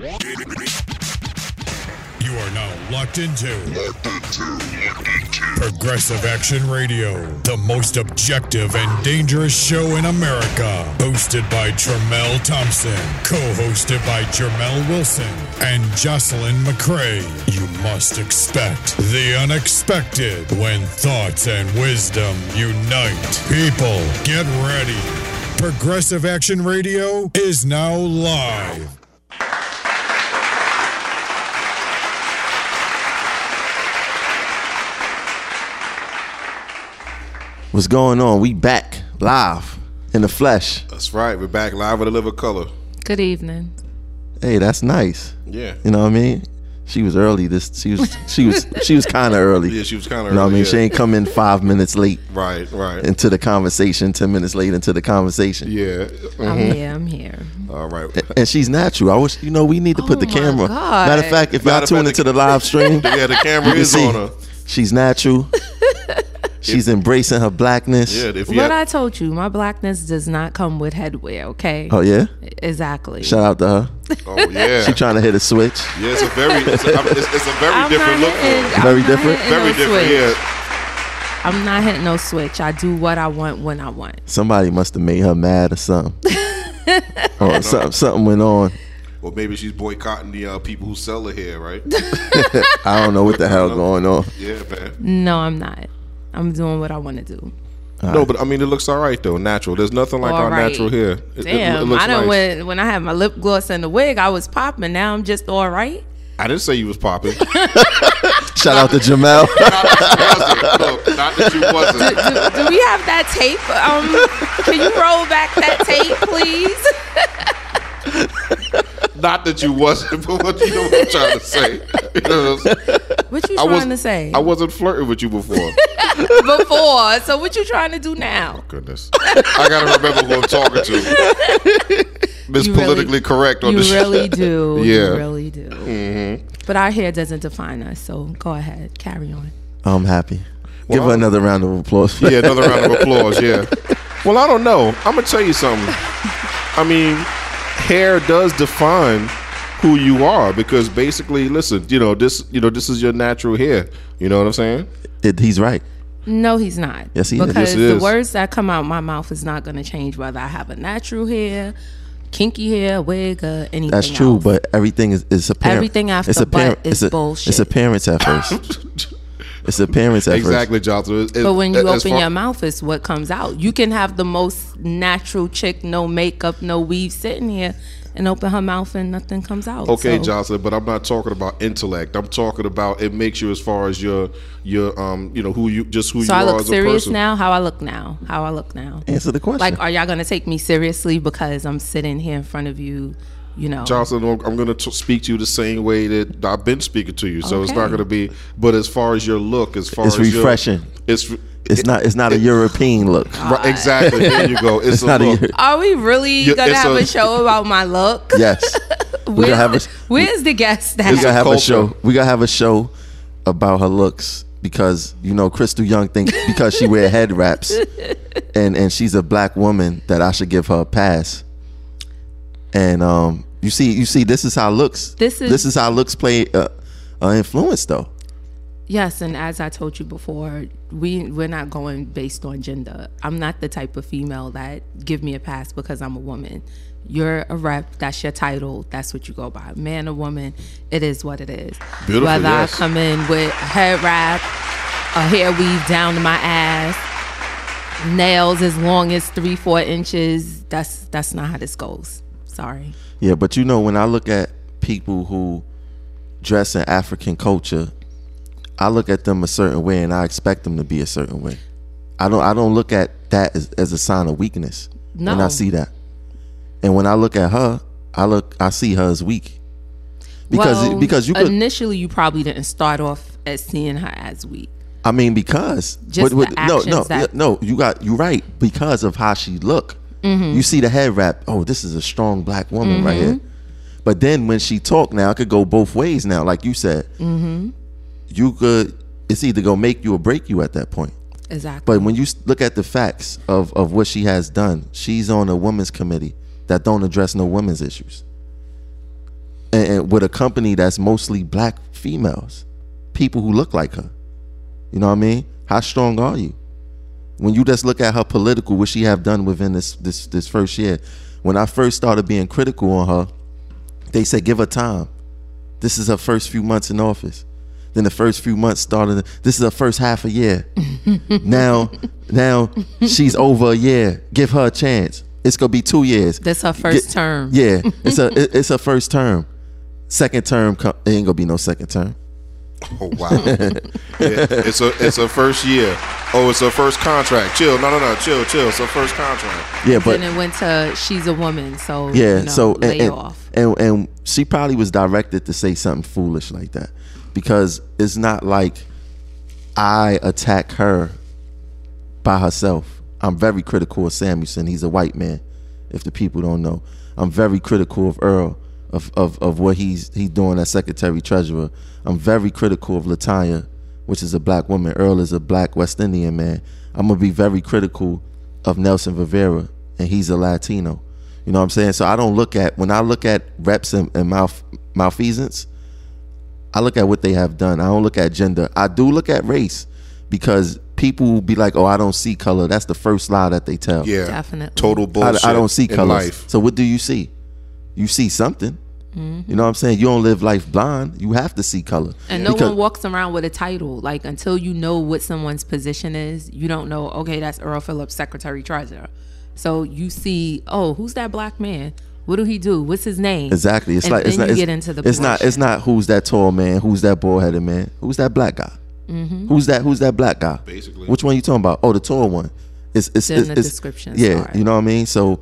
You are now locked into, locked into, locked into Progressive Action Radio, the most objective and dangerous show in America. Hosted by Tramel Thompson, co-hosted by Jermel Wilson and Jocelyn McCray. You must expect the unexpected when thoughts and wisdom unite. People, get ready. Progressive Action Radio is now live. What's going on? We back live in the flesh. That's right. We're back live with a live color. Good evening. Hey, that's nice. Yeah. You know what I mean? She was early. This she was she was she was kind of early. Yeah, she was kind of You know what I mean? yeah. She ain't come in five minutes late Right, right. into the conversation. Ten minutes late into the conversation. yeah. I'm Mhm. here. I'm here. All right. And she's natural. I wish you know we need to put Oh the my camera. God. Matter of fact, if y'all Matter tune into the- the live stream, Yeah, the camera is see on her. she's natural. she's embracing her blackness. Yeah, if you What have, I told you, my blackness does not come with headwear. Okay. Oh yeah. Exactly. Shout out to her. oh yeah, She trying to hit a switch. yeah. It's a very, it's a, I mean, it's, it's a very I'm different look. hitting- For. I'm Very different? Very no different. switch. Yeah. I'm not hitting no switch. I do what I want when I want. Somebody must have made her mad or something. or something, something went on. Well, maybe she's boycotting the uh, people who sell her hair, right? I don't know what the hell going on. yeah, man. No, I'm not. I'm doing what I want to do. No, but I mean, it looks all right though. Natural. There's nothing like All our right. natural hair. It, it- Damn, it looks I don't nice. when when I had my lip gloss and the wig, I was popping. Now I'm just all right. I didn't say you was popping. Shout out to Jamel. Look, not that you wasn't. Do, do we have that tape? Um, can you roll back that tape, please? Not that you wasn't, but what you know what I'm trying to say. You know what I'm saying? What you I trying was to say? I wasn't flirting with you before. before. So what you trying to do now? Goodness, I gotta remember who I'm talking to. Miss You really- politically correct on You the show. really do. Yeah. You really do. Mm-hmm. But our hair doesn't define us. So go ahead, carry on. I'm happy. Give her another round of applause. Yeah, another round of applause. Yeah. Well, I don't know. I'm gonna tell you something. I mean, hair does define who you are because basically, listen, you know this. You know this is your natural hair. You know what I'm saying? It- he's right. No, he's not. Yes, he is. because the words that come out my mouth is not going to change whether I have a natural hair, kinky hair, wig, or anything. That's true, else. but everything is, is apparent. Everything after it's butt apparent. is it's a, bullshit. It's appearance at first. it's appearance at Exactly, Johnson. It- But when you open far- your mouth, it's what comes out. You can have the most natural chick, no makeup, no weave, sitting here and open her mouth and nothing comes out. Okay, So- Jocelyn, but I'm not talking about intellect. I'm talking about it makes you as far as your your um you know who you just who So you I are look as a serious now. How I look now? How I look now? Answer the question. Like, are y'all gonna take me seriously because I'm sitting here in front of you? You know, Jocelyn, I'm, I'm going to speak to you the same way that I've been speaking to you. So it's not going to be. But as far as your look, as far It's as your- refreshing. it's it's not. It's not a European look. right, exactly. There you go. It's, It's a not a. look. Euro- are we really Yeah, gonna have a, a- show about my look? yes. we Where's, gotta have a. the, where's the guest We at? gotta have a show. We gotta have a show about her looks because you know Crystal Young thinks because she wear head wraps and and she's a black woman that I should give her a pass. And um, you see, you see, this is how looks. This is- this is how looks play uh, uh, influence though. Yes, and as I told you before, we we're not going based on gender. I'm not the type of female that give me a pass because I'm a woman. You're a rep. That's your title. That's what you go by. Man or woman, it is what it is. Beautiful, Whether yes. I come in with a head wrap, a hair weave down to my ass, nails as long as three, four inches. That's that's not how this goes. Sorry. Yeah, but you know when I look at people who dress in African culture, I look at them a certain way and I expect them to be a certain way. I don't I don't look at that as, as a sign of weakness when I see that. And when I look at her, I look I see her as weak. Because well, because you could initially you probably didn't start off as seeing her as weak. I mean because Just no no that- no you got you right because of how she look. Mm-hmm. You see the head wrap. Oh, this is a strong black woman right here. But then when she talk now, it could go both ways now. Like you said, Mm-hmm. you could. It's either gonna make you or break you at that point. Exactly. But when you look at the facts of of what she has done, she's on a women's committee that don't address no women's issues. and, and with a company that's mostly black females, people who look like her. You know what I mean? How strong are you? When you just look at her political, what she have done within this this this first year. When I first started being critical on her, they said give her time. This is her first few months in office. Then the first few months started. This is her first half a year. now, now she's over a year. Give her a chance. It's gonna be two years. That's her first Get- term. Yeah, it's a it- it's her first term. Second term, it ain't gonna be no second term. Oh wow! yeah, it's a it's a first year. Oh, it's her first contract. Chill. No, no, no. Chill, chill. It's her first contract. Yeah, but then it went to she's a woman, so yeah, you know, so lay and, and, off. and and she probably was directed to say something foolish like that because it's not like I attack her by herself. I'm very critical of Samuelsen. He's a white man. If the people don't know, I'm very critical of Earl of of, of what he's he's doing as Secretary Treasurer. I'm very critical of Latanya, which is a black woman. Earl is a black West Indian man. I'm gonna be very critical of Nelson Rivera, and he's a Latino. You know what I'm saying? So I don't look at when I look at reps and, and mouth malfeasance. I look at what they have done. I don't look at gender. I do look at race because people will be like, "Oh, I don't see color." That's the first lie that they tell. Yeah, Definitely. Total I, bullshit. I don't see in colors. So what do you see? You see something. Mm-hmm. You know what I'm saying? You don't live life blind. You have to see color. And no one walks around with a title. Like until you know what someone's position is, you don't know. Okay, that's Earl Phillips, Secretary Treasurer. So you see, oh, who's that black man? What do he do? What's his name? Exactly. It's And like it's then not. you It's, get into the. it's not. It's not who's that tall man. Who's that bald headed man? Who's that black guy? Mm-hmm. Who's that? Who's that black guy? Basically. Which one you talking about? Oh, the tall one. It's it's, Then it's, the it's- description Yeah, start. you know what I mean. So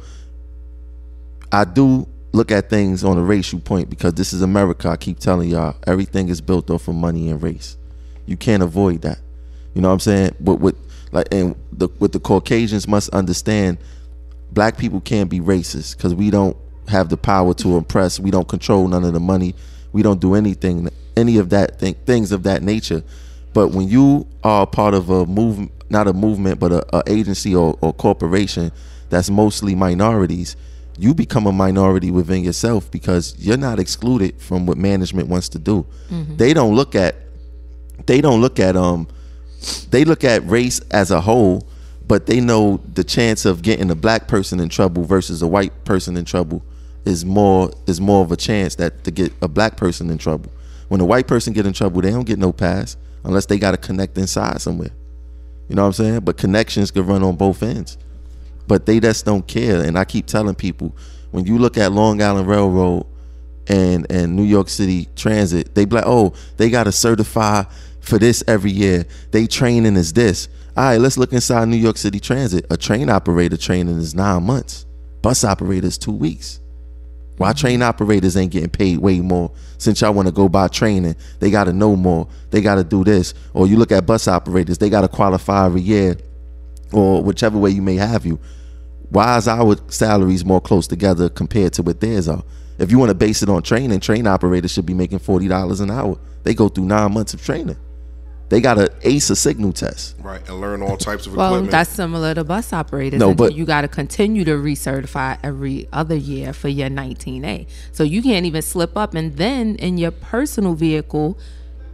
I do look at things on a racial point because this is America. I keep telling y'all, everything is built off of money and race. You can't avoid that. You know what I'm saying? But with like and the what the Caucasians must understand, black people can't be racist because we don't have the power to oppress. We don't control none of the money. We don't do anything, any of that thing, things of that nature. But when you are part of a movement, not a movement, but a, a agency or, or corporation that's mostly minorities, you become a minority within yourself because you're not excluded from what management wants to do. They don't look at, they don't look at um, they look at race as a whole, but they know the chance of getting a black person in trouble versus a white person in trouble is more is more of a chance that to get a black person in trouble. When a white person get in trouble, they don't get no pass unless they got to connect inside somewhere. You know what I'm saying? But connections can run on both ends. But they just don't care. And I keep telling people, when you look at Long Island Railroad and and New York City Transit, they be like, oh, they got to certify for this every year. They training is this. All right, let's look inside New York City Transit. A train operator training is nine months. Bus operators two weeks. Why train operators ain't getting paid way more? Since y'all want to go by training, they got to know more. They got to do this. Or you look at bus operators, they got to qualify every year, or whichever way you may have you. Why is our salaries more close together compared to what theirs are? If you want to base it on training, train operators should be making forty dollars an hour. They go through nine months of training. They got to ace a signal test. Right, and learn all types of Well, equipment. that's similar to bus operators. No, but- you got to continue to recertify every other year for your 19A. So you can't even slip up. And then in your personal vehicle,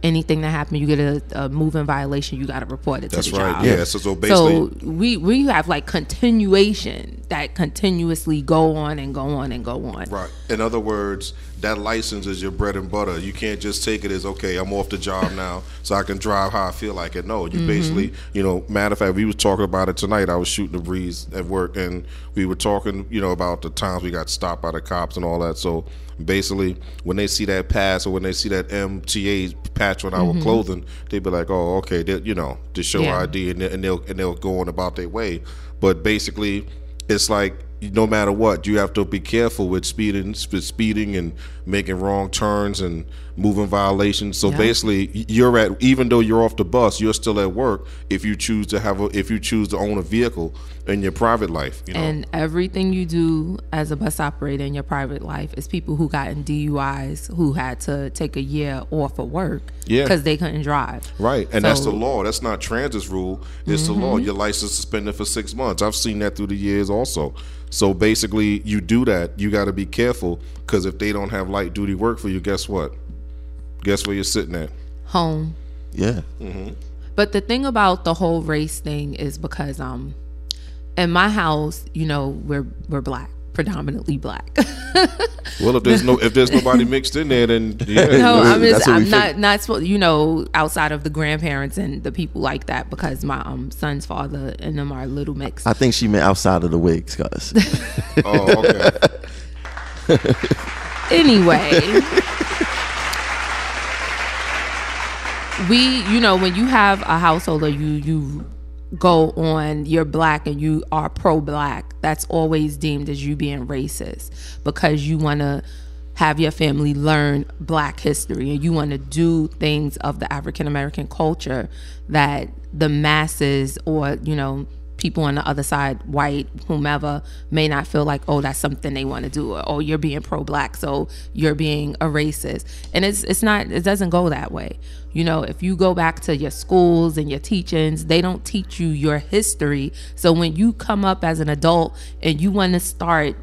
anything that happens, you get a, a moving violation, you got to report it That's to the right. job. Yeah. So, so basically, So we we have like continuation that continuously go on and go on and go on. Right. In other words, that license is your bread and butter. You can't just take it as okay. I'm off the job now, so I can drive how I feel like it. No, you mm-hmm. basically, you know. Matter of fact, we was talking about it tonight. I was shooting the breeze at work, and we were talking, you know, about the times we got stopped by the cops and all that. So basically, when they see that pass or when they see that MTA patch on our mm-hmm. clothing, they be like, "Oh, okay," they, you know, to show Yeah. ID, and, and they'll and they'll go on about their way. But basically, it's like no matter what, you have to be careful with speeding, with speeding and making wrong turns and moving violations. So Yeah. basically, you're at even though you're off the bus, you're still at work if you choose to have a if you choose to own a vehicle in your private life. You know, And everything you do as a bus operator in your private life is people who got in DUIs who had to take a year off of work Yeah. because they couldn't drive. Right, and that's the Mm-hmm. law. That's not transit's rule. It's the law. Your license suspended for six months. I've seen that through the years also. So basically, you do that. You got to be careful because if they don't have light duty work for you, guess what? Guess where you're sitting at? Home. Yeah. But the thing about the whole race thing is because um in my house, you know, we're we're black, predominantly black. Well, if there's no if there's nobody mixed in there, then yeah. no, I'm just I'm not fig- not supposed you know, outside of the grandparents and the people like that because my um son's father and them are a little mixed. I think she meant outside of the wigs, cuz. Oh, okay. anyway we you know when you have a household or you you go on you're black and you are pro-black that's always deemed as you being racist because you want to have your family learn black history and you want to do things of the african american culture that the masses or you know people on the other side, white, whomever, may not feel like, oh, that's something they want to do, or oh, you're being pro-black, so you're being a racist. And it's it's not. It doesn't go that way. You know, if you go back to your schools and your teachings, they don't teach you your history. So when you come up as an adult and you want to start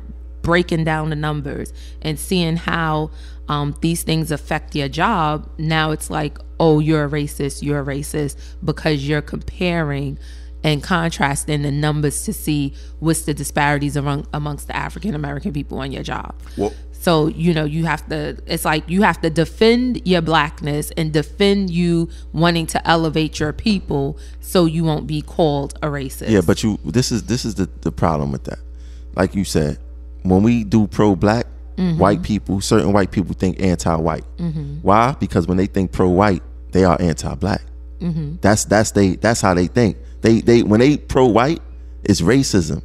breaking down the numbers and seeing how um, these things affect your job, now it's like, oh, you're a racist, you're a racist because you're comparing and contrasting the numbers to see what's the disparities among amongst the African American people on your job. Well- so you know you have to. It's like you have to defend your blackness and defend you wanting to elevate your people, so you won't be called a racist. Yeah, but you this is this is the, the problem with that. Like you said, when we do pro black, mm-hmm. white people, certain white people think anti white. Mm-hmm. Why? Because when they think pro white, they are anti black. Mm-hmm. That's that's they that's how they think. They they when they pro white, it's racism.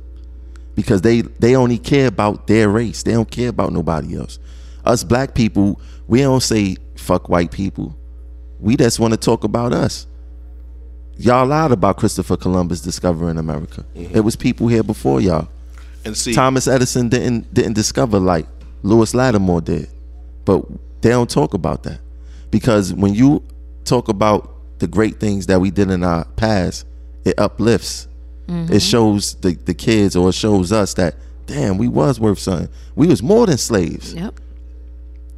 Because they they only care about their race. They don't care about nobody else. Us black people, we don't say fuck white people. We just want to talk about us y'all lied about Christopher Columbus discovering America. Mm-hmm. It was people here before y'all. And see, Thomas Edison didn't didn't discover light. Lewis Latimer did. But they don't talk about that. Because when you talk about the great things that we did in our past, it uplifts. It mm-hmm. shows the, the kids or it shows us that damn, we was worth something. We was more than slaves. Yep.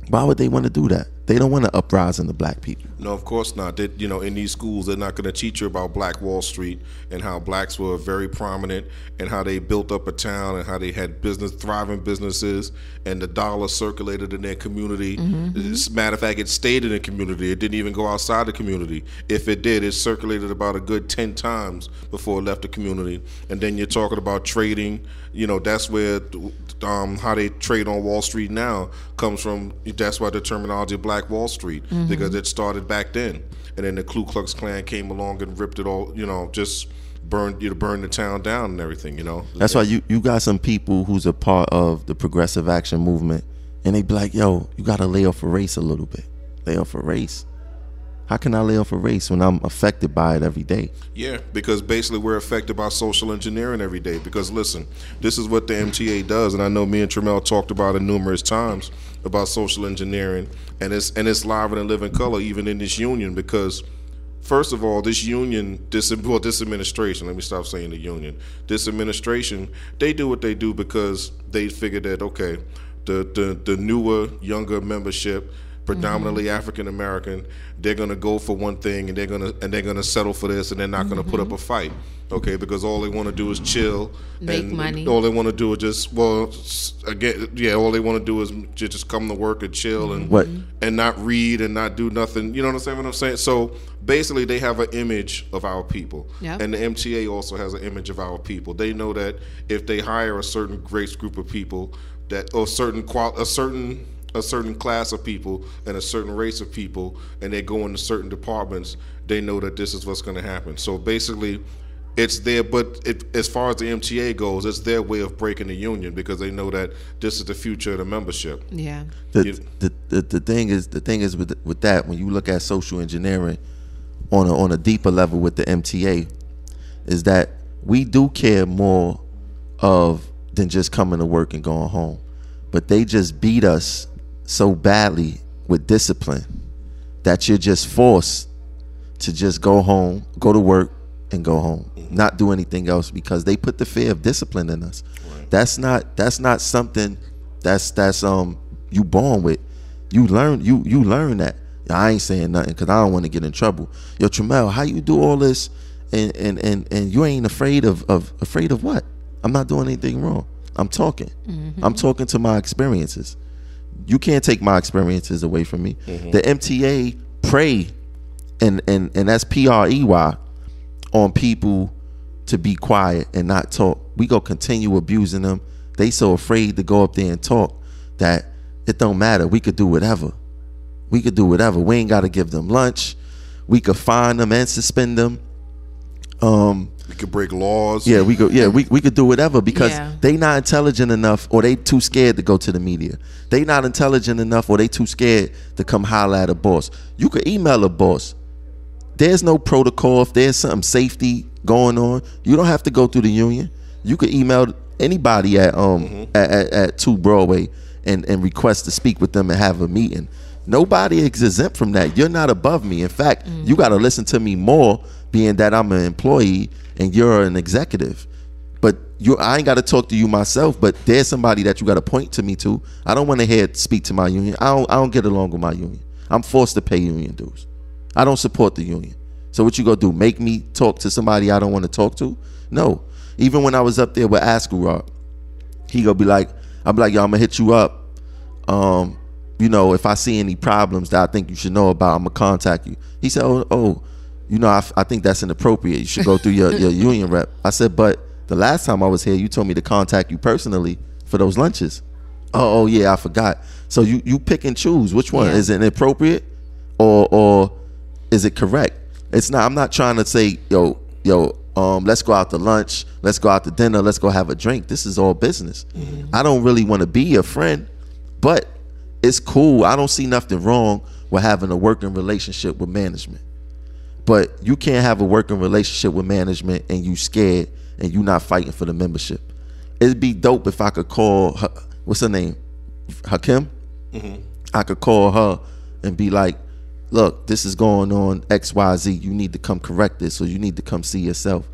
Why would they want to do that? They don't want to uprising the black people. No, of course not. They, you know, in these schools, they're not going to teach you about Black Wall Street and how blacks were very prominent and how they built up a town and how they had business, thriving businesses, and the dollar circulated in their community. As a matter of fact, it stayed in the community. It didn't even go outside the community. If it did, it circulated about a good ten times before it left the community. And then you're talking about trading. You know, that's where um, how they trade on Wall Street now comes from. That's why the terminology of Black Wall Street mm-hmm. because it started back then, and then the Ku Klux Klan came along and ripped it all. You know, just burned you know, burned the town down and everything. You know, That's why you, you got some people who's a part of the progressive action movement, and they be like, "Yo, you got to lay off of race a little bit. Lay off of race. How can I lay off of race when I'm affected by it every day? Yeah, because basically we're affected by social engineering every day. Because listen, this is what the MTA does, and I know me and Tramel talked about it numerous times about social engineering, and it's and it's live and in living color even in this union. Because first of all, this union, this well, this administration. Let me stop saying the union. This administration, they do what they do because they figure that okay, the the the newer, younger membership predominantly mm-hmm. African American, they're gonna go for one thing and they're gonna and they're gonna settle for this and they're not gonna put up mm-hmm. a fight, okay? Because all they want to do is chill, Make and money. All they want to do is just well, again, yeah, all they want to do is just come to work and chill and What? and not read and not do nothing. You know what I'm saying? What I'm saying? So basically, they have an image of our people, Yep. and the MTA also has an image of our people. They know that if they hire a certain race group of people, that or certain qual a certain a certain class of people and a certain race of people, and they go into certain departments, they know that this is what's going to happen. So basically. It's there, but it, as far as the MTA goes, it's their way of breaking the union because they know that this is the future of the membership. Yeah. The, You- the, the, the thing is the thing is with with that when you look at social engineering on a, on a deeper level with the MTA is that we do care more of than just coming to work and going home but they just beat us so badly with discipline that you're just forced to just go home go to work and go home mm-hmm. not do anything else because they put the fear of discipline in us That's not that's not something that's that's um you born with. You learn you you learn that. I ain't saying nothing because I don't want to get in trouble. Yo, Tramel, how you do all this and and and and you ain't afraid of of afraid of what? I'm not doing anything wrong. I'm talking. Mm-hmm. I'm talking to my experiences. You can't take my experiences away from me. Mm-hmm. The MTA pray and and and that's P R E Y on people to be quiet and not talk. We go continue abusing them. They so afraid to go up there and talk that it don't matter. We could do whatever. We could do whatever. We ain't got to give them lunch. We could fine them and suspend them. Um, We could break laws. yeah, we could. Yeah, we, we could do whatever because Yeah. they not intelligent enough, or they too scared to go to the media. They not intelligent enough, or they too scared to come holler at a boss. You could email a boss. There's no protocol. If there's something safety going on, you don't have to go through the union. You could email anybody at um at, at, at two Broadway and and request to speak with them and have a meeting. Nobody is exempt from that. You're not above me. In fact, you got to listen to me more, being that I'm an employee and you're an executive. But you, I ain't got to talk to you myself. But there's somebody that you got to point to me to. I don't want to hear speak to my union. I don't. I don't get along with my union. I'm forced to pay union dues. I don't support the union. So what you gonna do? Make me talk to somebody I don't want to talk to? No. Even when I was up there with Askarod, he gonna be like, I'm like, yo, I'm gonna hit you up. Um, you know, if I see any problems that I think you should know about, I'm gonna contact you. He said, oh, oh, you know, I, I think that's inappropriate. You should go through your, your union rep. I said, but the last time I was here, you told me to contact you personally for those lunches. Oh, oh yeah, I forgot. So you you pick and choose which one Yeah. is it inappropriate or or is it correct? It's not. I'm not trying to say, yo, yo, um, let's go out to lunch, let's go out to dinner, let's go have a drink. This is all business. I don't really want to be your friend, but it's cool. I don't see nothing wrong with having a working relationship with management. But you can't have a working relationship with management and you scared and you not fighting for the membership. It'd be dope if I could call her, what's her name? Hakim? I could call her and be like, look, this is going on XYZ. You need to come correct this or you need to come see yourself.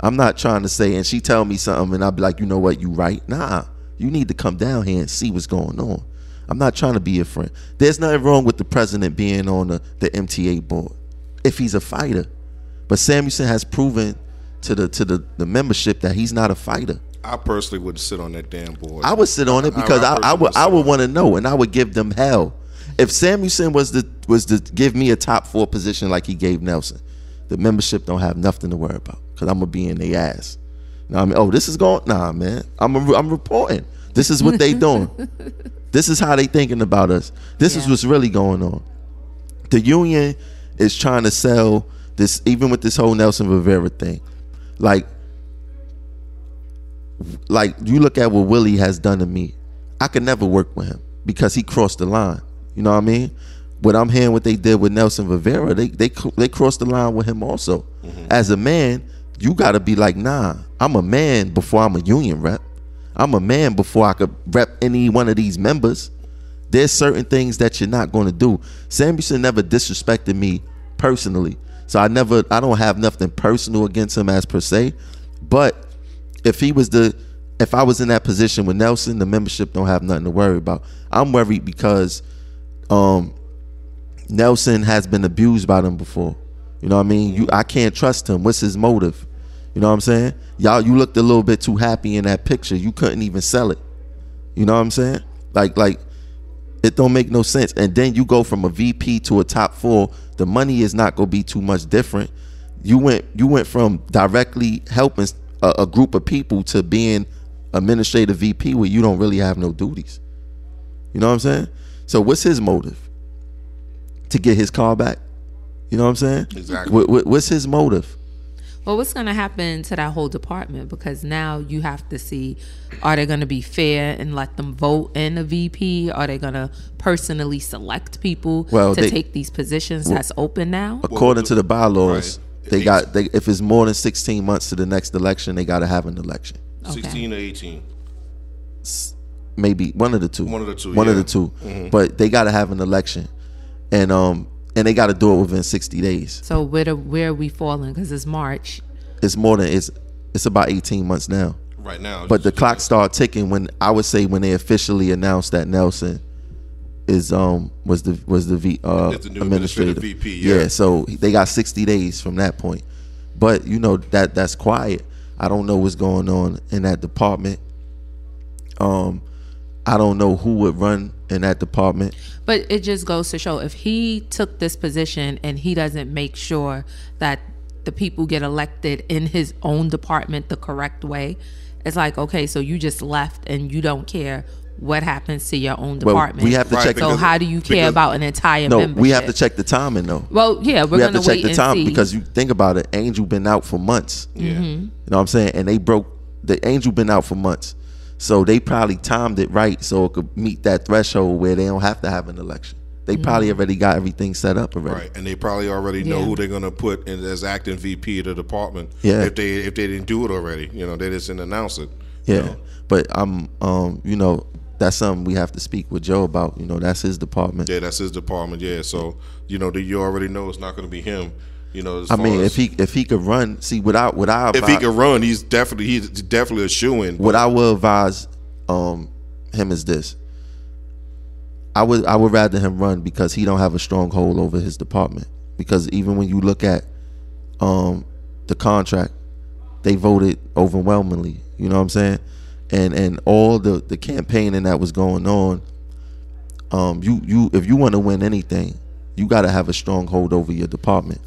I'm not trying to say, and she tell me something and I'll be like, you know what, you right. Nah, you need to come down here and see what's going on. I'm not trying to be a friend. There's nothing wrong with the president being on the, the MTA board if he's a fighter. But Samuelsen has proven to the to the, the membership that he's not a fighter. I personally wouldn't sit on that damn board. I would sit on it because I, I, would I would want to know and I would give them hell. If Samuelsen was to was to give me a top four position like he gave Nelson, the membership don't have nothing to worry about because I'm gonna be in their ass. What I mean, oh, this is going. Nah, man, I'm a, I'm reporting. This is what they doing. this is how they thinking about us. This is what's really going on. The union is trying to sell this, even with this whole Nelson Rivera thing. Like like you look at what Willie has done to me. I could never work with him because he crossed the line. You know what I mean? What I'm hearing what they did with Nelson Rivera, they they they crossed the line with him also. Mm-hmm. As a man, you got to be like, nah, I'm a man before I'm a union rep. I'm a man before I could rep any one of these members. There's certain things that you're not going to do. Samuelsen never disrespected me personally, so I never, I don't have nothing personal against him as per se. But if he was the, if I was in that position with Nelson, the membership don't have nothing to worry about. I'm worried because, um, Nelson has been abused by them before. You know what I mean? You, I can't trust him. What's his motive? You know what I'm saying? Y'all, you looked a little bit too happy in that picture. You couldn't even sell it. You know what I'm saying? Like, like it don't make no sense. And then you go from a VP to a top four. The money is not gonna be too much different. You went, you went from directly helping a, a group of people to being administrative VP where you don't really have no duties. You know what I'm saying? So what's his motive? To get his car back? You know what I'm saying? Exactly. What, what- what's his motive? Well, what's going to happen to that whole department? Because now you have to see are they going to be fair and let them vote in a VP? Are they going to personally select people Well, to they- take these positions that's open now? According to the bylaws, Right. they got they, if it's more than 16 months to the next election, they got to have an election. 16 or 18. Maybe one of the two. One of the two, One of the 2 But they got to have an election, and um and they got to do it within sixty days. So where do, where are we falling? Because it's March. It's more than it's it's about eighteen months now. right now. But the clock started ticking when I would say when they officially announced that Nelson is um was the was the V uh the new administrator administrative VP, yeah. so they got 60 days from that point. But you know that that's quiet. I don't know what's going on in that department. Um I don't know who would run in that department. But it just goes to show if he took this position and he doesn't make sure that the people get elected in his own department the correct way, it's like, okay, so you just left and you don't care what happens to your own Well, department. we have to Right, check so how do you care about an entire No, membership? we have to check the timing though. Well, yeah, we're we have gonna to check wait the and time see. because you think about it, Angel been out for months. Yeah. Mm-hmm. You know what I'm saying? And they broke the Angel been out for months. So they probably timed it right so it could meet that threshold where they don't have to have an election. They probably already got everything set up already. Right, and they probably already know Yeah. who they're gonna put in as acting VP of the department. Yeah. if they if they didn't do it already, you know, they just didn't announce it. you Yeah. know. But I'm um, you know, that's something we have to speak with Joe about. You know, that's his department. yeah, that's his department. Yeah, so you know, that you already know it's not gonna be him. You know, I mean, if he if he could run, see without without if he could run, he's definitely he's definitely a shoe in. what I will advise um, him is this. I would I would rather him run because he don't have a stronghold over his department. Because even when you look at um, the contract, they voted overwhelmingly. You know what I'm saying? And and all the the campaigning that was going on, um, you you if you want to win anything, you got to have a stronghold over your department.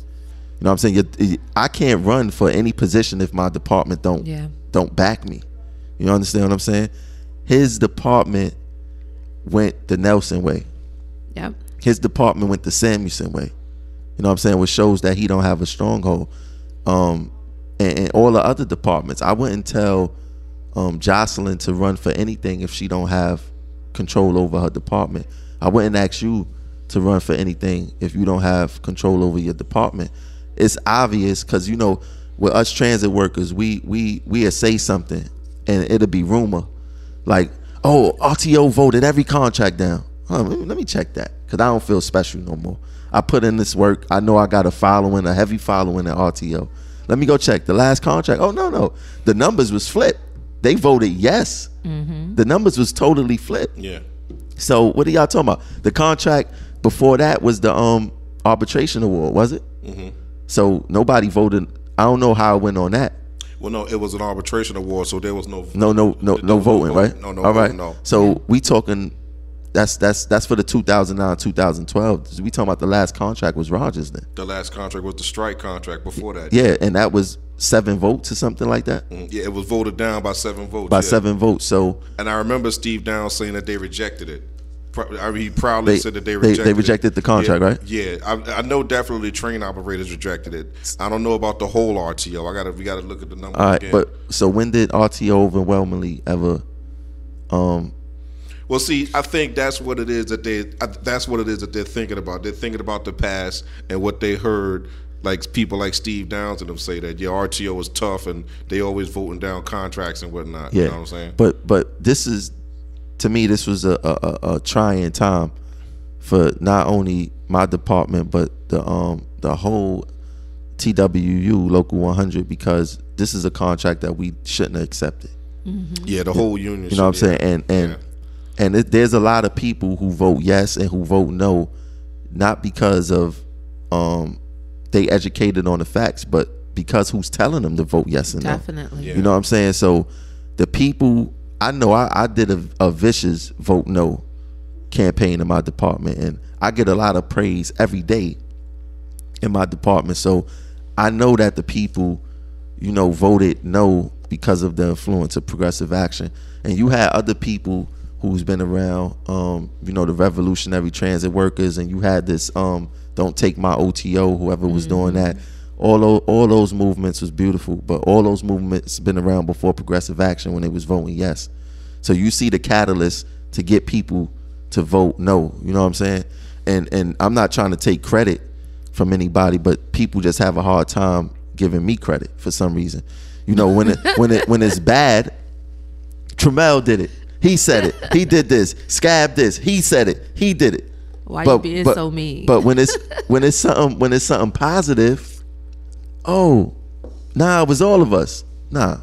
You know what I'm saying? I can't run for any position if my department don't Yeah. don't back me. You understand what I'm saying? His department went the Nelson way. Yep. His department went the Samuelsen way. You know what I'm saying? Which shows that he don't have a stronghold. Um, and, and all the other departments, I wouldn't tell um, Jocelyn to run for anything if she don't have control over her department. I wouldn't ask you to run for anything if you don't have control over your department. It's obvious because you know, with us transit workers, we we we say something and it'll be rumor, like, oh, RTO voted every contract down. Huh, let, me, let me check that because I don't feel special no more. I put in this work. I know I got a following, a heavy following at RTO. Let me go check the last contract. Oh no, no, the numbers was flipped. They voted yes. The numbers was totally flipped. yeah, So what are y'all talking about? The contract before that was the um arbitration award, was it? Mm-hmm. So nobody voted. I don't know how it went on that. well, no, it was an arbitration award, so there was no No, no, no, no voting, right? No, no, All right. voting, no. So we talking. That's that's that's for the 2009 2012. We talking about the last contract was Rogers then. The last contract was the strike contract before that. Yeah, and that was seven votes or something like that. Mm, yeah, it was voted down by seven votes. By yeah. seven votes. So And I remember Steve Downs saying that they rejected it. I mean, he proudly They- said that they they- rejected they it. rejected the contract, Yeah, right? Yeah, I, I know definitely train operators rejected it. I don't know about the whole RTO. I gotta we gotta look at the numbers all right, again. but so when did RTO overwhelmingly ever? Um, Well, see, I think that's what it is that they. I- That's what it is that they're thinking about. They're thinking about the past and what they heard, like people like Steve Downs and them say that yeah, RTO is tough and they always voting down contracts and whatnot. Yeah, You know what I'm saying? But but this is to me this was a, a, a, a trying time for not only my department but the um the whole TWU local 100 because this is a contract that we shouldn't have accepted. yeah, the whole union. You know what I'm saying? And and Yeah. and it, there's a lot of people who vote yes and who vote no, not because of um they educated on the facts, but because who's telling them to vote yes and no. Definitely. You know what I'm saying? So the people I know I, I did a, a vicious vote no campaign in my department and I get a lot of praise every day in my department. So I know that the people, you know, voted no because of the influence of progressive action. And you had other people who's been around, um, you know, the revolutionary transit workers, and you had this um, "Don't Take My OTO," whoever was doing that. All those, all those movements was beautiful, but all those movements been around before progressive action when they was voting yes. So you see the catalyst to get people to vote no. You know what I'm saying? And and I'm not trying to take credit from anybody, but people just have a hard time giving me credit for some reason. You know, when it when it when it's bad, Tramel did it. He said it. He did this. Scab this. He said it. He did it. Why you being so mean? But when it's when it's something when it's something positive, oh, nah, it was all of us. Nah,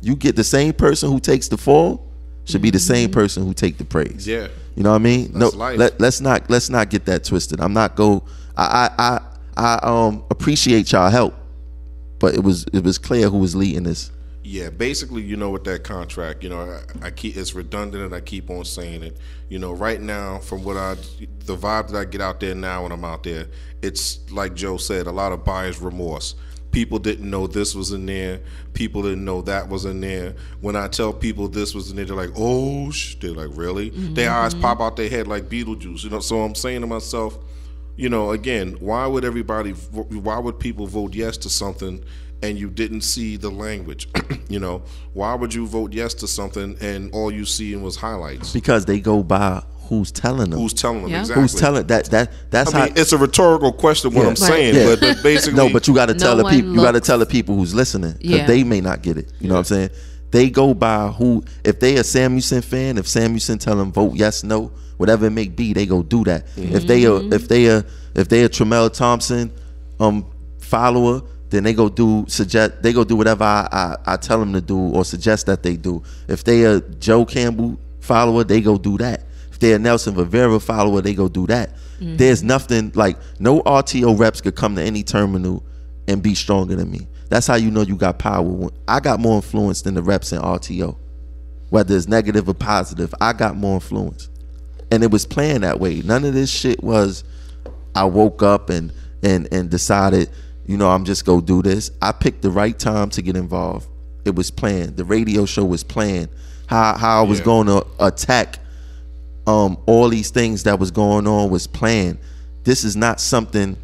You get the same person who takes the fall should be the same person who take the praise. Yeah. You know what I mean? That's no, life. let, let's not let's not get that twisted. I'm not go. I I I, I um appreciate y'all help, but it was it was clear who was leading this. Yeah, basically, you know, with that contract, you know, I, I keep it's redundant, and I keep on saying it. You know, right now, from what I, the vibe that I get out there now when I'm out there, it's like Joe said, a lot of buyer's remorse. People didn't know this was in there. People didn't know that was in there. When I tell people this was in there, they're like, "Oh, sh-. they're like, really?" Mm-hmm. Their eyes mm-hmm. pop out their head like Beetlejuice. You know, so I'm saying to myself, you know, again, why would everybody, why would people vote yes to something and you didn't see the language? you know, why would you vote yes to something and all you see was highlights? because they go by who's telling them. Who's telling them Yeah. exactly? Who's telling that that that's I how mean, it's a rhetorical question. What Yeah. I'm saying, Yeah. but, but basically, no, but you got to No tell the one people. You got to tell the people who's listening because Yeah. they may not get it. You know what I'm saying? They go by who. If they a Samuelsen fan, if Samuelsen tell them vote yes, no, whatever it may be, they go do that. If they a if they a if they a Tramel Thompson um follower, then they go do suggest they go do whatever I, I I tell them to do or suggest that they do. If they a Joe Campbell follower, they go do that. If they're a Nelson Rivera follower, they go do that. Mm-hmm. There's nothing like no RTO reps could come to any terminal and be stronger than me. That's how you know you got power. I got more influence than the reps in RTO. Whether it's negative or positive, I got more influence. And it was planned that way. None of this shit was I woke up and and and decided, you know, I'm just go do this. I picked the right time to get involved. It was planned. The radio show was planned. How how I was Yeah. going to attack um all these things that was going on was planned. This is not something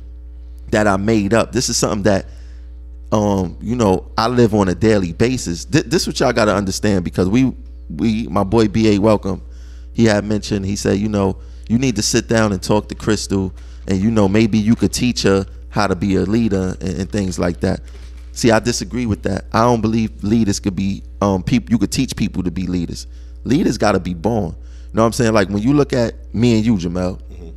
that I made up. This is something that um you know I live on a daily basis. Th- this is what y'all got to understand because we we my boy BA welcome he had mentioned he said you know you need to sit down and talk to Crystal and you know maybe you could teach her how to be a leader and, and things like that. See, I disagree with that. I don't believe leaders could be um people you could teach people to be leaders. Leaders got to be born. You know what I'm saying? Like when you look at me and you, Jamel, mm-hmm.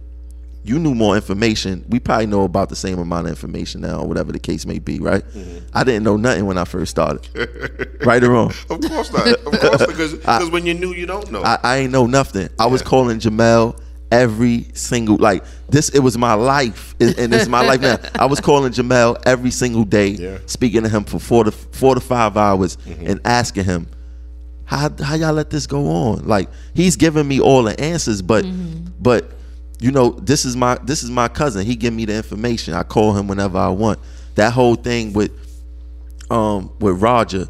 you knew more information. We probably know about the same amount of information now, or whatever the case may be, right? Mm-hmm. I didn't know nothing when I first started. right or wrong? of course not. Of course, because because when you knew, you don't know. I, I ain't know nothing. I was calling Jamel every single like this. It was my life, and it's my life now. I was calling Jamel every single day, Yeah. speaking to him for four to four to five hours, mm-hmm. and asking him how how y'all let this go on. Like he's giving me all the answers, but but you know this is my this is my cousin. He give me the information. I call him whenever I want. That whole thing with um with Roger,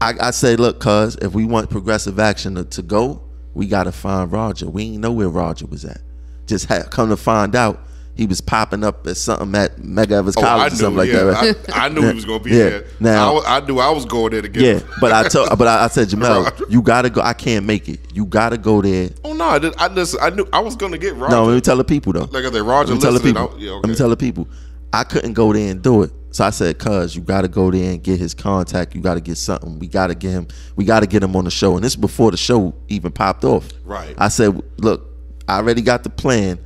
I, I say, look, cuz if we want progressive action to, to go, we gotta find Roger. We ain't know where Roger was at. Just had come to find out he was popping up at something at Medgar Evers Oh, College I or knew, something like that. Right? I, I knew he was going to be Yeah. there. Now- I, I knew I was going there to get Yeah, him. but I told, but I, I said, Jamel, you gotta go. I can't make it. You gotta go there. Oh no, I, did, I listen. I knew I was going to get Roger. No, let me tell the people though. Like I said, Roger Let me tell the people. I- yeah, Let me okay. tell the people. I couldn't go there and do it. So I said, "Cuz you got to go there and get his contact. You got to get something. We got to get him. We got to get him on the show." And this is before the show even popped off. Right. I said, "Look, I already got the plan.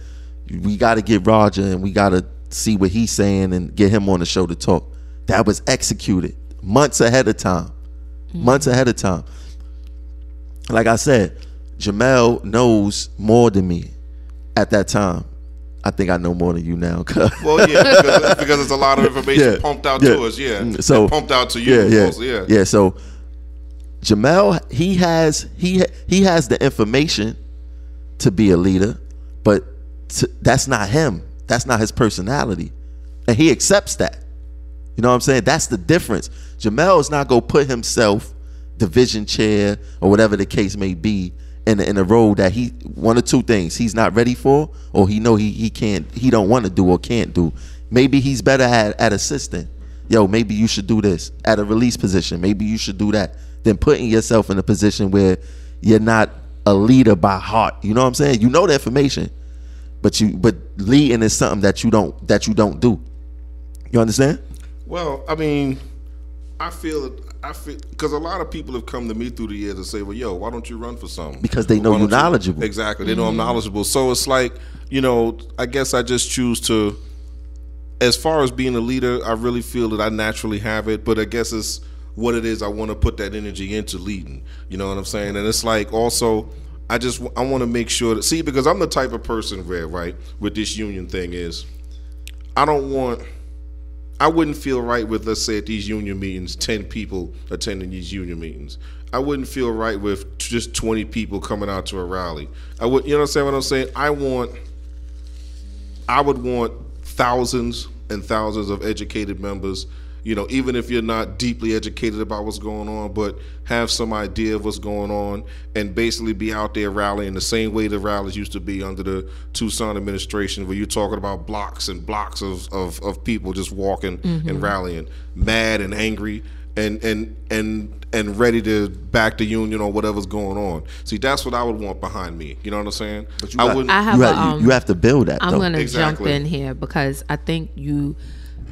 We got to get Roger and we got to see what he's saying and get him on the show to talk." That was executed months ahead of time. Months ahead of time. Like I said, Jamel knows more than me at that time. I think I know more than you now. Well, yeah, because, because there's a lot of information pumped out yeah. to us. Yeah, Mm, so And pumped out to you. Yeah, yeah, mostly, yeah. yeah. So Jamel, he has he he has the information to be a leader, but to, that's not him. That's not his personality, and he accepts that. You know what I'm saying? That's the difference. Jamel is not gonna put himself division chair or whatever the case may be in a, in a role that he one or two things he's not ready for or he know he he can't he don't want to do or can't do. Maybe he's better at at assisting. Yo, maybe you should do this at a release position. Maybe you should do that. Than putting yourself in a position where you're not a leader by heart. You know what I'm saying? You know the information, but you but leading is something that you don't that you don't do. You understand? Well, I mean, I feel I feel because a lot of people have come to me through the years and say, "Well, yo, why don't you run for something?" Because they know you're don't you-" knowledgeable. Exactly, they know I'm mm-hmm. knowledgeable. So it's like, you know, I guess I just choose to. As far as being a leader, I really feel that I naturally have it, but I guess it's what it is I want to put that energy into leading. You know what I'm saying? And it's like also I just I want to make sure that see because I'm the type of person where right with this union thing is I don't want I wouldn't feel right with let's say at these union meetings 10 people attending these union meetings. I wouldn't feel right with just 20 people coming out to a rally. I would you know what I'm saying? I want I would want thousands and thousands of educated members you know, even if you're not deeply educated about what's going on, but have some idea of what's going on and basically be out there rallying the same way the rallies used to be under the Toussaint administration, where you're talking about blocks and blocks of, of, of people just walking Mm-hmm. and rallying, mad and angry and and and and ready to back the union or whatever's going on. See, that's what I would want behind me. You know what I'm saying? But you I got- wouldn't. I have you, a, have, um, you, you have to build that I'm gonna Exactly. jump in here because I think you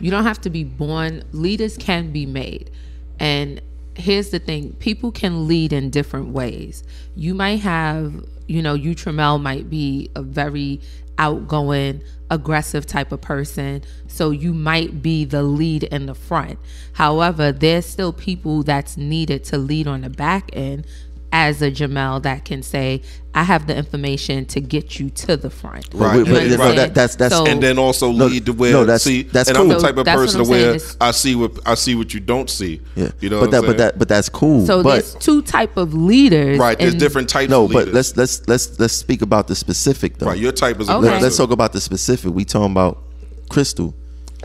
you don't have to be born leaders can be made. And here's the thing, people can lead in different ways. You might have, you know, you Tramel might be a very outgoing, aggressive type of person. So you might be the lead in the front. However, there's still people that's needed to lead on the back end as a Jamel that can say, I have the information to get you to the front. Right. But- but- And- no, right. that- that's that's So- and then also No, lead to where no, that's- see that's and I'm the type of So person what to I'm saying where is- I see what I see what you don't see. yeah. You know but what that I'm but that but that's cool. So but there's two type of leaders. right, there's and- different types no, of but leaders. let's let's let's let's speak about the specific though. right, your type is Okay. aggressive. Let, us talk about the specific. We talking about Crystal.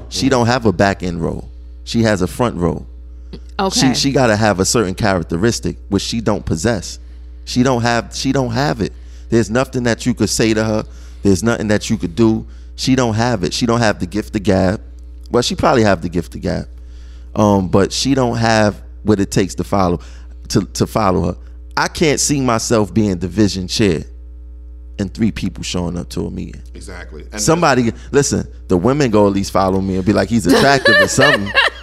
She don't have a back end role. She has a front role. Okay. She she got to have a certain characteristic which she don't possess. She don't have she don't have it. There's nothing that you could say to her. There's nothing that you could do. She don't have it. She don't have the gift of gab. Well, she probably have the gift of gab. Um, but she don't have what it takes to follow to to follow her. I can't see myself being division chair and three people showing up to a meeting. exactly. And Somebody listen, the women go at least follow me and be like he's attractive or something.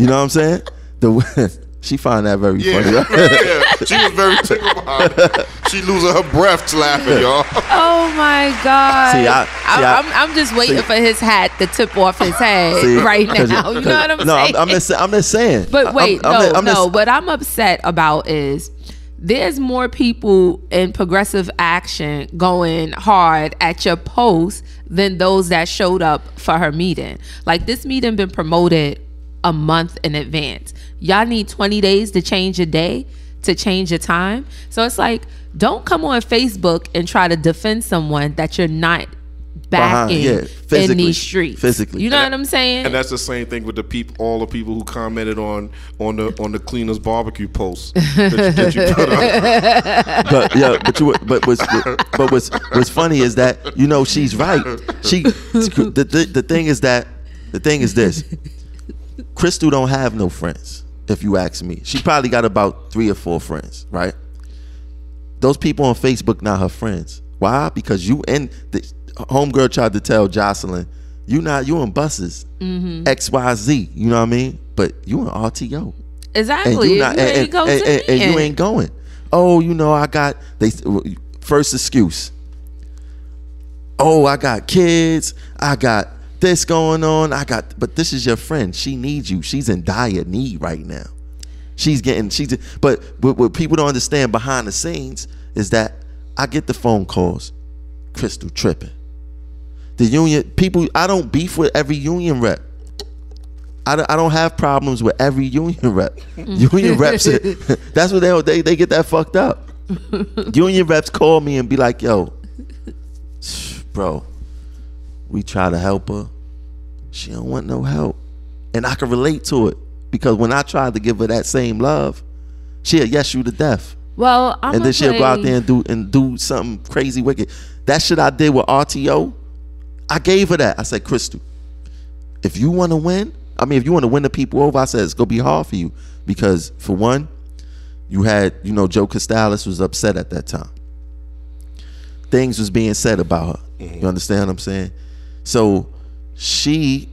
You know what I'm saying? The she find that very Yeah, funny. yeah, she was very tickled behind it. She losing her breath laughing, y'all. oh my God. See, I- see, I- am I'm just waiting see- for his hat to tip off his head See, right 'cause now. You know what I'm no, saying? I'm, I'm just I'm just saying. But wait, I'm- no, I'm no. just- what I'm upset about is there's more people in progressive action going hard at your post than those that showed up for her meeting. Like this meeting been promoted a month in advance. Y'all need 20 days to change your day, to change your time. So it's like, don't come on Facebook and try to defend someone that you're not backing yeah, in physically, these streets. physically. You know And what I'm saying? And that's the same thing with the people, all the people who commented on on the on the cleaners barbecue post that, you- that you put up. but yeah, but you but what's but what's what's funny is that you know she's right. She the, the the thing is that the thing is this. Crystal don't have no friends. If you ask me, she probably got about three or four friends, right? Those people on Facebook not her friends. Why? Because you and the homegirl tried to tell Jocelyn, you not you on buses, mm-hmm. X Y Z. You know what I mean? But you in RTO exactly. and you not You and, ain't and- and- and you ain't going. Oh, you know I got they first excuse. Oh, I got kids. I got this going on. I got but this is your friend. She needs you. She's in dire need right now. She's getting she's but what, what people don't understand behind the scenes is that I get the phone calls. Crystal tripping. The union people I don't beef with every union rep. I don't, I don't have problems with every union rep. Union reps, that's what they, they they get that fucked up. union reps call me and be like, "Yo, bro, we try to help her. She don't want no help," and I can relate to it because when I tried to give her that same love, she'll yes you to death, Well, I'm and then she'll go out there and do and do something crazy wicked. That shit I did with RTO, I gave her that. I said, Crystal, if you want to win, I mean, if you want to win the people over, I said it's gonna be hard for you because for one, you had you know Joe Costalis was upset at that time. Things was being said about her. You mm-hmm. understand what I'm saying? So she,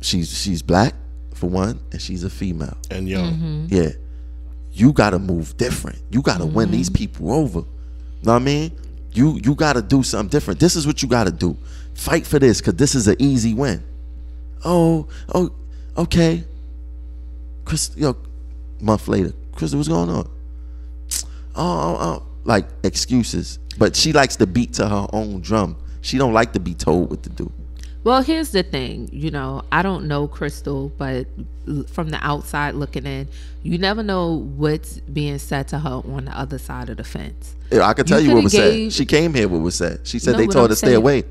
she's she's black for one, and she's a female. And young. Mm-hmm. Yeah. You gotta move different. You gotta win these mm-hmm. people over. You know what I mean? You you gotta do something different. This is what you gotta do. Fight for this, cause this is an easy win. Oh, oh, okay. Chris, yo, month later, Crystal, what's going on? Oh, oh, oh, like excuses. But she likes to beat to her own drum. She don't like to be told what to do. Well, here's the thing, you know, I don't know Crystal, but from the outside looking in, you never know what's being said to her on the other side of the fence. Yeah, I can tell you, coulda what was gave- said. She came here. What was said? She said No, they told I'm her stay saying- away.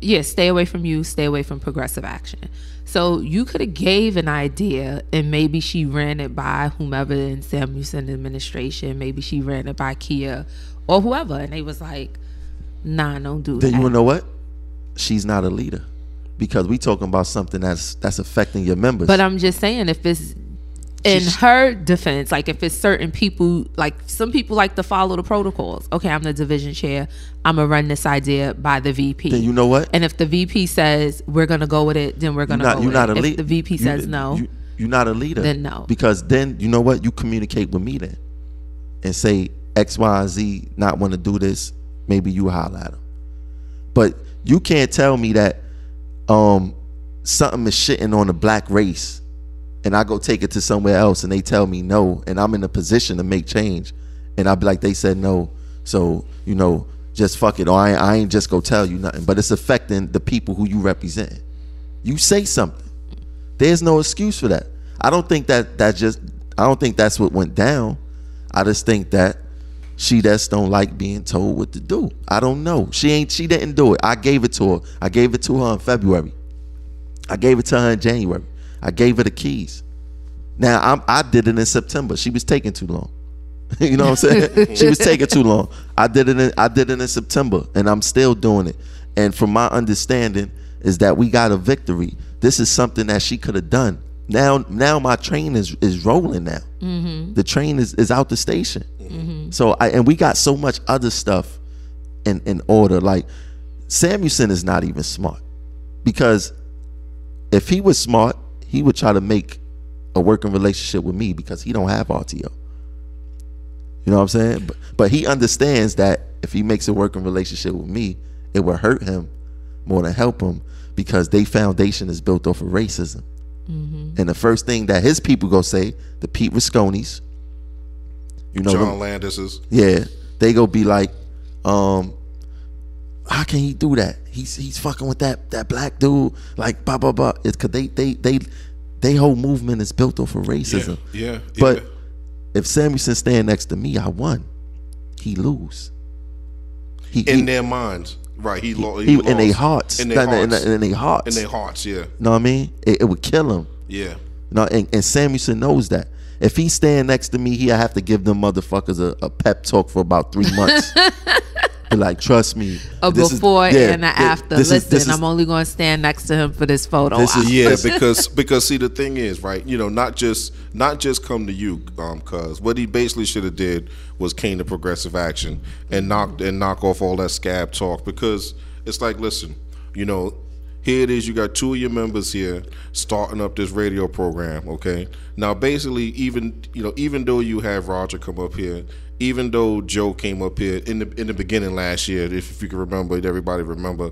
Yeah, stay away from you, stay away from progressive action. So you could have gave an idea and maybe she ran it by whomever in Samuelsen administration, maybe she ran it by Kia or whoever, and they was like, nah, don't do Then that. Then you wanna know what? She's not a leader because we talking about something that's that's affecting your members. But I'm just saying, if it's in She's- her defense, like if it's certain people, like some people like to follow the protocols. Okay, I'm the division chair. I'm gonna run this idea by the VP. Then you know what? And if the VP says we're gonna go with it, then we're you're gonna not go you're with not it. a if leader. the VP says no, You, you're not a leader. Then no. Because then you know what? You communicate with me then, and say X, Y, Z not want to do this. Maybe you holler at them. But you can't tell me that um something is shitting on the black race and I go take it to somewhere else and they tell me no and I'm in a position to make change and I'll be like they said no. So you know just fuck it. Or I, I ain't just go tell you nothing. But it's affecting the people who you represent. You say something. There's no excuse for that. I don't think that that just I don't think that's what went down. I just think that she just don't like being told what to do. I don't know. She ain't she didn't do it. I gave it to her. I gave it to her in February. I gave it to her in January. I gave her the keys. Now I'm, I did it in September. She was taking too long. you know what I'm saying? she was taking too long. I did it. In, I did it in September, and I'm still doing it. And from my understanding, is that we got a victory. This is something that she could have done. Now, now my train is is rolling now. Mm-hmm. The train is, is out the station. Mm-hmm. So I and we got so much other stuff in in order. Like Samuelsen is not even smart because if he was smart, he would try to make a working relationship with me because he don't have RTO. You know what I'm saying? But, but he understands that if he makes a working relationship with me, it will hurt him more than help him because their foundation is built off of racism. And the first thing that his people go say, the Pete Risconis, you know, John Landis is yeah, they go be like, um, how can he do that? He's he's fucking with that that black dude, like blah blah blah. It's cause they they they they whole movement is built off of racism. yeah, But yeah. if Samuelsen stand next to me, I won. He lose. He, in he, their minds, right? He, lo- he, he, in their hearts, in their Not in, hearts, in, in their hearts. in their hearts. Yeah, you know what I mean? It, it would kill him. yeah. You know, and, and Samuelsen knows that. If he's stand next to me, he'll have to give them motherfuckers a, a pep talk for about three months. Be like, trust me. a this is- before yeah, and a after. this Listen, is- this I'm only going to stand next to him for this photo. This is- Yeah, because because see the thing is right, you know, not just not just come to you, um, cause what he basically should have did was came to progressive action and knocked and knock off all that scab talk because it's like, listen, you know, here it is, you got two of your members here starting up this radio program, okay? Now basically even you know, even though you have Roger come up here, even though Joe came up here in the in the beginning last year, if, if you can remember, everybody remember,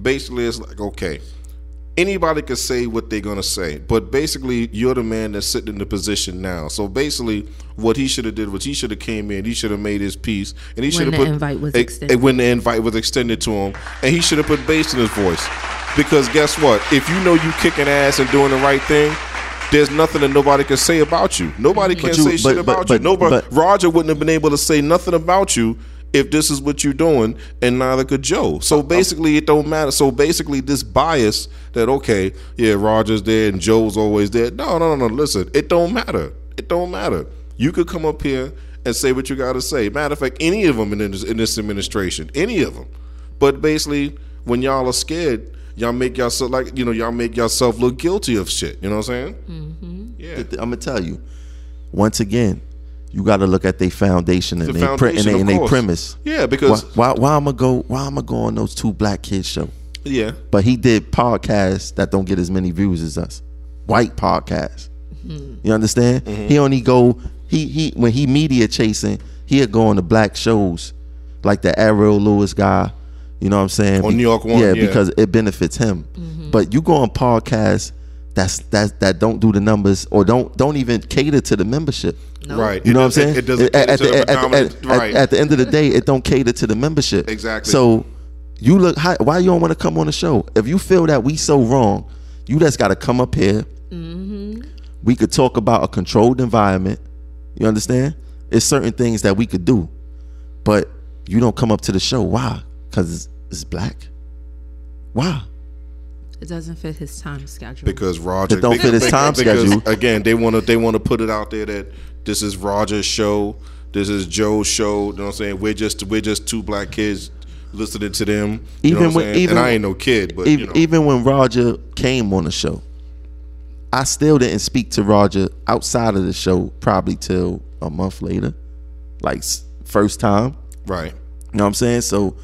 basically it's like, okay, anybody can say what they're gonna say, but basically you're the man that's sitting in the position now. So basically, what he should have did was he should have came in, he should have made his piece, and he should have put invite was eh, eh, extended. when the invite was extended to him, and he should have put bass in his voice. Because guess what? If you know you kicking ass and doing the right thing. There's nothing that nobody can say about you. Nobody can you- say but- shit but- about but- you. Nobody, Roger wouldn't have been able to say nothing about you if this is what you're doing, and neither could Joe. So basically, it don't matter. So basically, this bias that okay, yeah, Roger's there and Joe's always there. No, no, no, no. Listen, it don't matter. It don't matter. You could come up here and say what you got to say. Matter of fact, any of them in this, in this administration, any of them. But basically, when y'all are scared, y'all make yourself like you know y'all make yourself look guilty of shit. You know what I'm saying? Yeah. I'm gonna tell you. Once again, you got to look at their foundation and The their pre- and they- and their premise. Yeah, because Why, why, why I'm gonna go? Why I'm gonna go on those two black kids show? yeah, But he did podcasts that don't get as many views as us. White podcasts. Mm-hmm. You understand? He only go he he when he media chasing, he'll go on the black shows like the Errol Louis guy. You know what I'm saying? On New York One, yeah, yeah. because it benefits him. Mm-hmm. But you go on podcasts that's that that don't do the numbers or don't don't even cater to the membership. Right. You know It what I'm saying? It, it doesn't at, cater at to the, the at, at- at- right. at the end of the day, it don't cater to the membership. Exactly. So you look high, why you don't want to come on the show? If you feel that we so wrong, you just got to come up here. Mm-hmm. We could talk about a controlled environment. You understand? It's certain things that we could do, but you don't come up to the show. Why? Because it's, it's black. Why? It doesn't fit his time schedule. because Roger It don't fit his time because, schedule. Again, they want to they want to put it out there that this is Roger's show, this is Joe's show. You know what I'm saying? We're just we're just two black kids listening to them. You Even know what I'm when- even- and I ain't no kid, but even, you know, even when Roger came on the show, I still didn't speak to Roger outside of the show probably till a month later, like first time. right. You know what I'm saying? So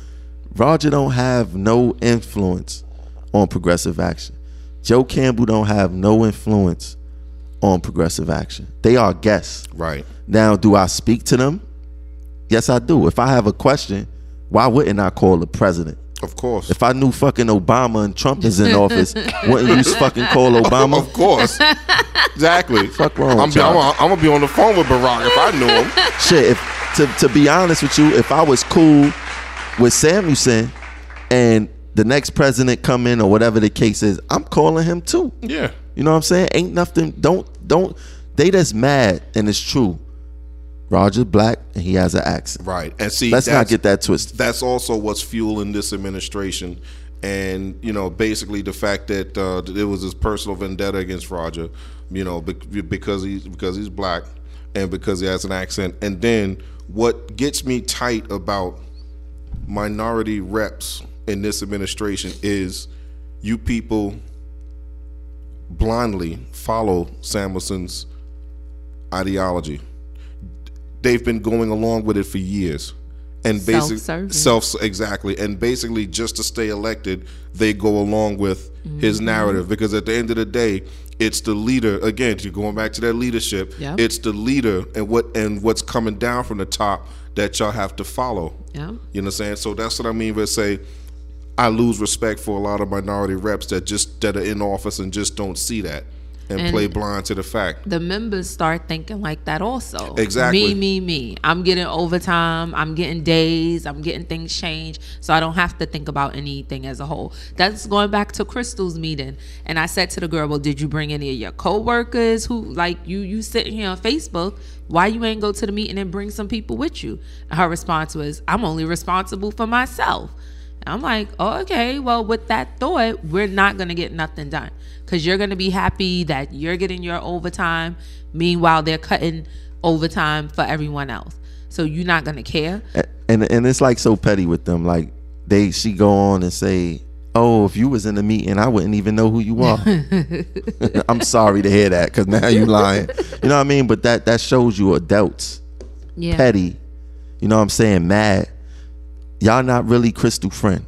Roger don't have no influence on progressive action. Joe Campbell don't have no influence on progressive action. They are guests. Right. Now, do I speak to them? Yes, I do. If I have a question, why wouldn't I call the president? Of course. If I knew fucking Obama and Trump is in office, wouldn't you fucking call Obama? of course. exactly. Fuck wrong I'm. I'm, I'm gonna be on the phone with Barack if I knew him. Shit, if to, to be honest with you, if I was cool with Samuelsen and the next president come in or whatever the case is, I'm calling him too. Yeah. You know what I'm saying? Ain't nothing. Don't don't. They just mad, and it's true. Roger Black, and he has an accent. Right. And see, Let's not get that twisted. that's also what's fueling this administration and you know basically the fact that uh, it was his personal vendetta against Roger you know because he's because he's black and because he has an accent and then what gets me tight about minority reps in this administration is you people blindly follow Samuelsen's ideology. They've been going along with it for years. And basically Self-serving. exactly. And basically just to stay elected they go along with his mm-hmm. narrative. Because at the end of the day it's the leader again you're going back to that leadership Yep. it's the leader and what and what's coming down from the top that y'all have to follow. Yeah. you know what I'm saying? So that's what I mean by say I lose respect for a lot of minority reps that just that are in office and just don't see that and, And- play blind to the fact the members start thinking like that also. Exactly. Me, me, me. I'm getting overtime. I'm getting days. I'm getting things changed. So I don't have to think about anything as a whole. That's going back to Crystal's meeting. And I said to the girl, Well, did you bring any of your coworkers who like you you sitting here on Facebook? Why you ain't go to the meeting and bring some people with you? And her response was, I'm only responsible for myself. I'm like, oh, okay. Well, with that thought, we're not gonna get nothing done because you're gonna be happy that you're getting your overtime. Meanwhile, they're cutting overtime for everyone else. So you're not gonna care. And and it's like so petty with them. Like they, she go on and say, "Oh, if you was in the meeting, I wouldn't even know who you are." I'm sorry to hear that because now you lying. You know what I mean? But that that shows you adults Yeah. petty. You know what I'm saying? Mad. Y'all not really Crystal friend.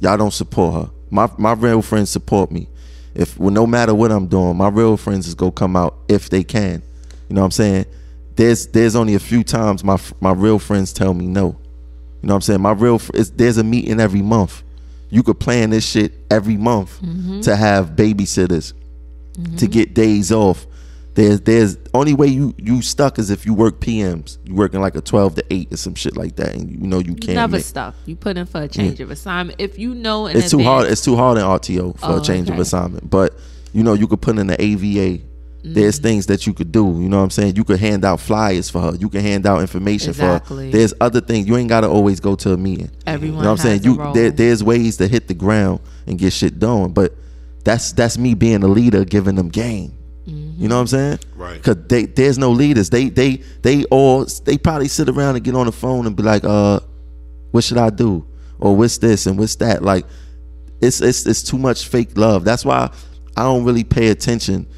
Y'all don't support her. My my real friends support me. If well, no matter what I'm doing, my real friends is gonna come out if they can. You know what I'm saying? There's there's only a few times my my real friends tell me no. You know what I'm saying? My real there's a meeting every month. You could plan this shit every month mm-hmm. to have babysitters, to mm-hmm. get days off. There's there's only way you you stuck is if you work PMs. You working like a 12 to 8 or some shit like that and you know you can't Never make- stuck. You put in for a change of assignment. If you know it's too hard. It's too hard in RTO for Oh, a change of assignment. But you know, you could put in the AVA. There's Mm-hmm. things that you could do. You know what I'm saying? You could hand out flyers for her. You can hand out information for her. There's other things. You ain't gotta always go to a meeting. Everyone You know what I'm saying? You there, there's ways to hit the ground and get shit done. But that's that's me being a leader, giving them game. You know what I'm saying? Right. Cause they there's no leaders. They they they all they probably sit around and get on the phone and be like, uh, what should I do? Or what's this and what's that? Like it's it's it's too much fake love. That's why I don't really pay attention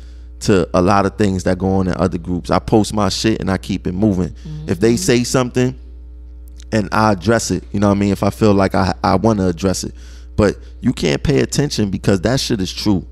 to a lot of things that go on in other groups. I post my shit and I keep it moving. If they say something and I address it, you know what I mean? If I feel like I I want to address it. But you can't pay attention because that shit is true.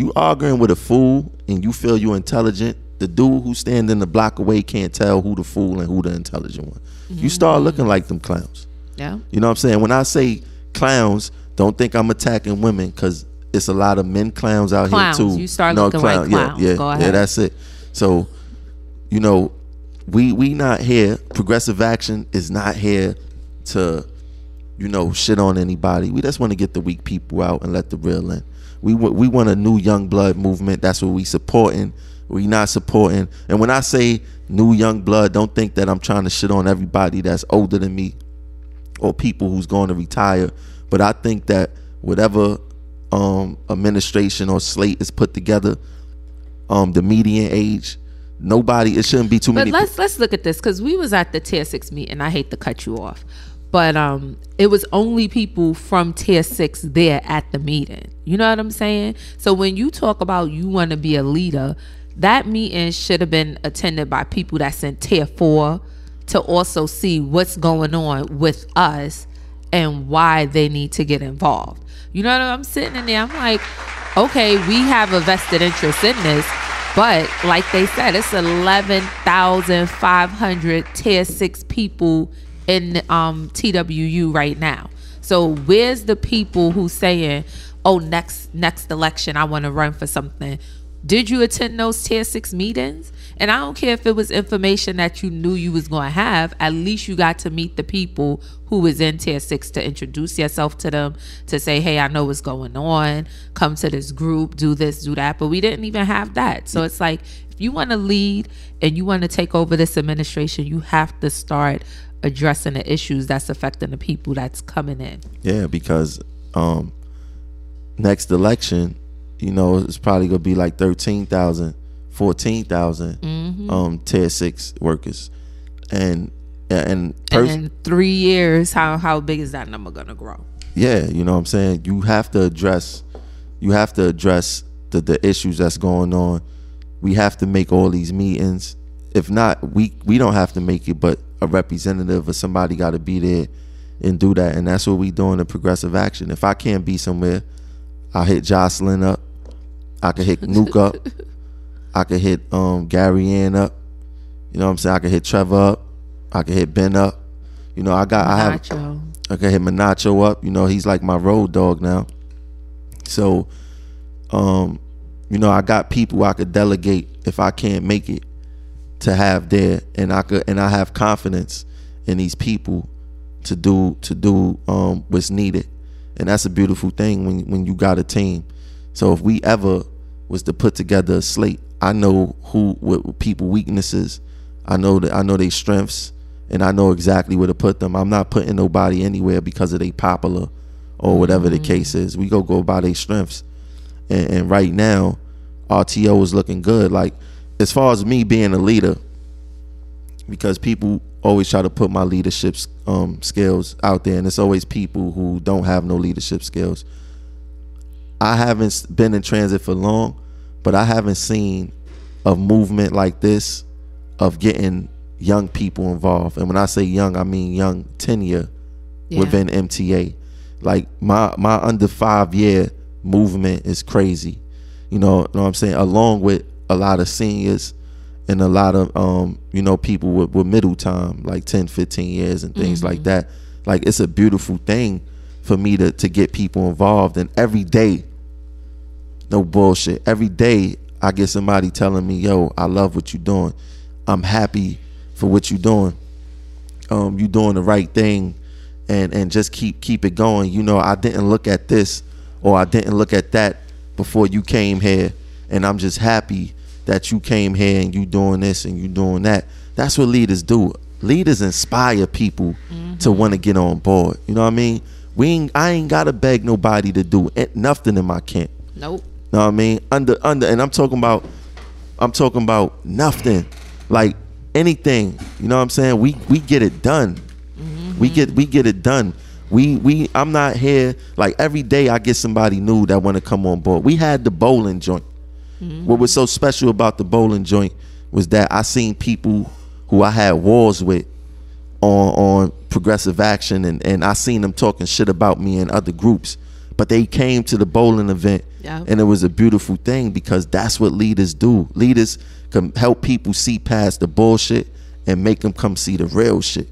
You arguing with a fool and you feel you're intelligent. The dude who's standing in the block away can't tell who the fool and who the intelligent one. You mm-hmm. start looking like them clowns. yeah. You know what I'm saying? When I say clowns, don't think I'm attacking women because it's a lot of men clowns out Clowns. here too. You start looking like clowns. Yeah, yeah, yeah. That's it. So, you know, we we not here. Progressive Action is not here to, you know, shit on anybody. We just want to get the weak people out and let the real in. We wa- we want a new young blood movement. That's what we supporting. We not supporting. And when I say new young blood, don't think that I'm trying to shit on everybody that's older than me or people who's going to retire. But I think that whatever um, administration or slate is put together, um, the median age, nobody. It shouldn't be too But many. But let's let's look at this because we was at the tier six meeting. I hate to cut you off, but um, it was only people from tier six there at the meeting. You know what I'm saying? So when you talk about you want to be a leader, that meeting should have been attended by people that's in tier four to also see what's going on with us and why they need to get involved. You know what I'm sitting in there? I'm like, okay, we have a vested interest in this, but like they said, it's 11,500 tier six people in um, TWU right now. So where's the people who saying, oh, next next election I want to run for something? Did you attend those tier six meetings? And I don't care if it was information that you knew you was going to have. At least you got to meet the people who was in tier six to introduce yourself to them, to say, "Hey, I know what's going on. Come to this group, do this, do that." But we didn't even have that. So it's like, if you want to lead and you want to take over this administration, you have to start addressing the issues that's affecting the people that's coming in. Yeah, because um, next election, you know, it's probably gonna be like 13,000, 14,000 Mm-hmm. um, tier six workers, and and pers- and in three years, how how big is that number gonna grow? yeah, you know what I'm saying. You have to address, you have to address the the issues that's going on. We have to make all these meetings. If not, we we don't have to make it, but a representative or somebody got to be there and do that. And that's what we doing in progressive action. If I can't be somewhere, I hit Jocelyn up. I could hit Nuke up. I could hit um, Gary Ann up. You know what I'm saying? I could hit Trevor up. I could hit Ben up. You know, I got I have. I can hit Manacho up. You know, he's like my road dog now. So, um, you know, I got people I could delegate if I can't make it to have there, and I could and I have confidence in these people to do to do um, what's needed, and that's a beautiful thing when when you got a team. So if we ever was to put together a slate, I know who what people weaknesses, I know that I know their strengths, and I know exactly where to put them. I'm not putting nobody anywhere because of they popular or whatever the case is. We go go by their strengths, and, and right now, RTO is looking good. Like as far as me being a leader, because people always try to put my leadership um, skills out there, and it's always people who don't have no leadership skills. I haven't been in transit for long, but I haven't seen a movement like this of getting young people involved. And when I say young, I mean young tenure Yeah. within MTA. Like my my under five year movement is crazy. You know, know what I'm saying? Along with a lot of seniors and a lot of um, you know, people with, with middle time, like 10, 15 years and things like that. Like it's a beautiful thing for me to to get people involved and every day no bullshit. Every day I get somebody telling me, "Yo, I love what you're doing. I'm happy for what you're doing. Um, you doing the right thing, and and just keep keep it going. You know, I didn't look at this or I didn't look at that before you came here, and I'm just happy that you came here and you doing this and you doing that. That's what leaders do. Leaders inspire people to mm-hmm. want to get on board. You know what I mean? We ain't, I ain't gotta beg nobody to do it, nothing in my camp. Nope. You know what I mean? Under under and I'm talking about I'm talking about nothing. Like anything. You know what I'm saying? We we get it done. Mm-hmm. We get we get it done. We we I'm not here like every day I get somebody new that want to come on board. We had the bowling joint. Mm-hmm. What was so special about the bowling joint was that I seen people who I had wars with on on progressive action and, and I seen them talking shit about me in other groups. But they came to the bowling event Yeah. and it was a beautiful thing because that's what leaders do. Leaders can help people see past the bullshit and make them come see the real shit.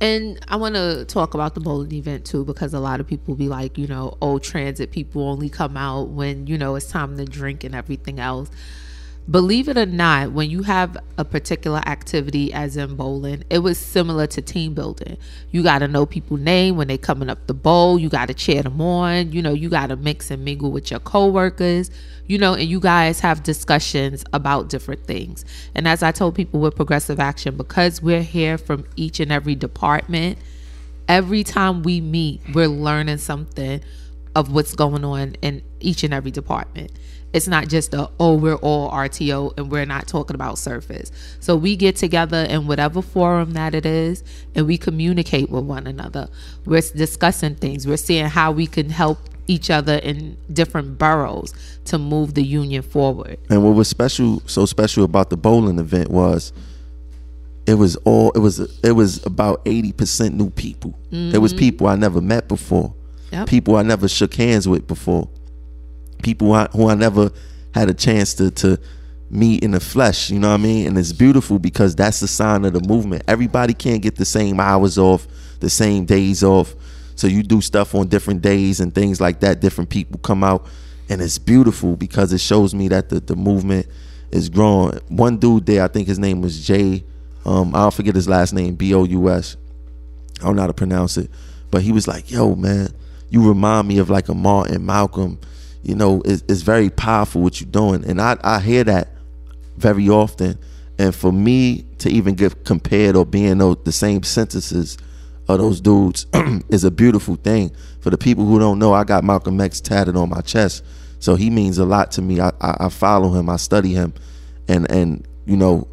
And I want to talk about the bowling event too, because a lot of people be like, you know, oh, transit people only come out when, you know, it's time to drink and everything else. Believe it or not, when you have a particular activity, as in bowling, it was similar to team building. You got to know people's name when they coming up the bowl. You got to cheer them on. You know, you got to mix and mingle with your coworkers. You know, and you guys have discussions about different things. And as I told people with Progressive Action, because we're here from each and every department, every time we meet, we're learning something of what's going on in each and every department. It's not just a, oh, we're all RTO and we're not talking about surface. So we get together in whatever forum that it is and we communicate with one another. We're discussing things. We're seeing how we can help each other in different boroughs to move the union forward. And what was special, so special about the bowling event was, it was all it was. It was about eighty percent new people. It was mm-hmm. people I never met before, Yep. people I never shook hands with before, people I, who I never had a chance to to meet in the flesh. You know what I mean? And it's beautiful because that's the sign of the movement. Everybody can't get the same hours off, the same days off. So you do stuff on different days and things like that. Different people come out, and it's beautiful because it shows me that the the movement is growing. One dude there, I think his name was Jay. Um, I'll forget his last name, B O U S. I don't know how to pronounce it, but he was like, "Yo, man, you remind me of like a Martin Malcolm. You know, it's, it's very powerful what you're doing, and I I hear that very often. And for me to even get compared or being those, the same sentences of those dudes is a beautiful thing. For the people who don't know, I got Malcolm X tatted on my chest, so he means a lot to me. I I, I follow him, I study him, and and you know,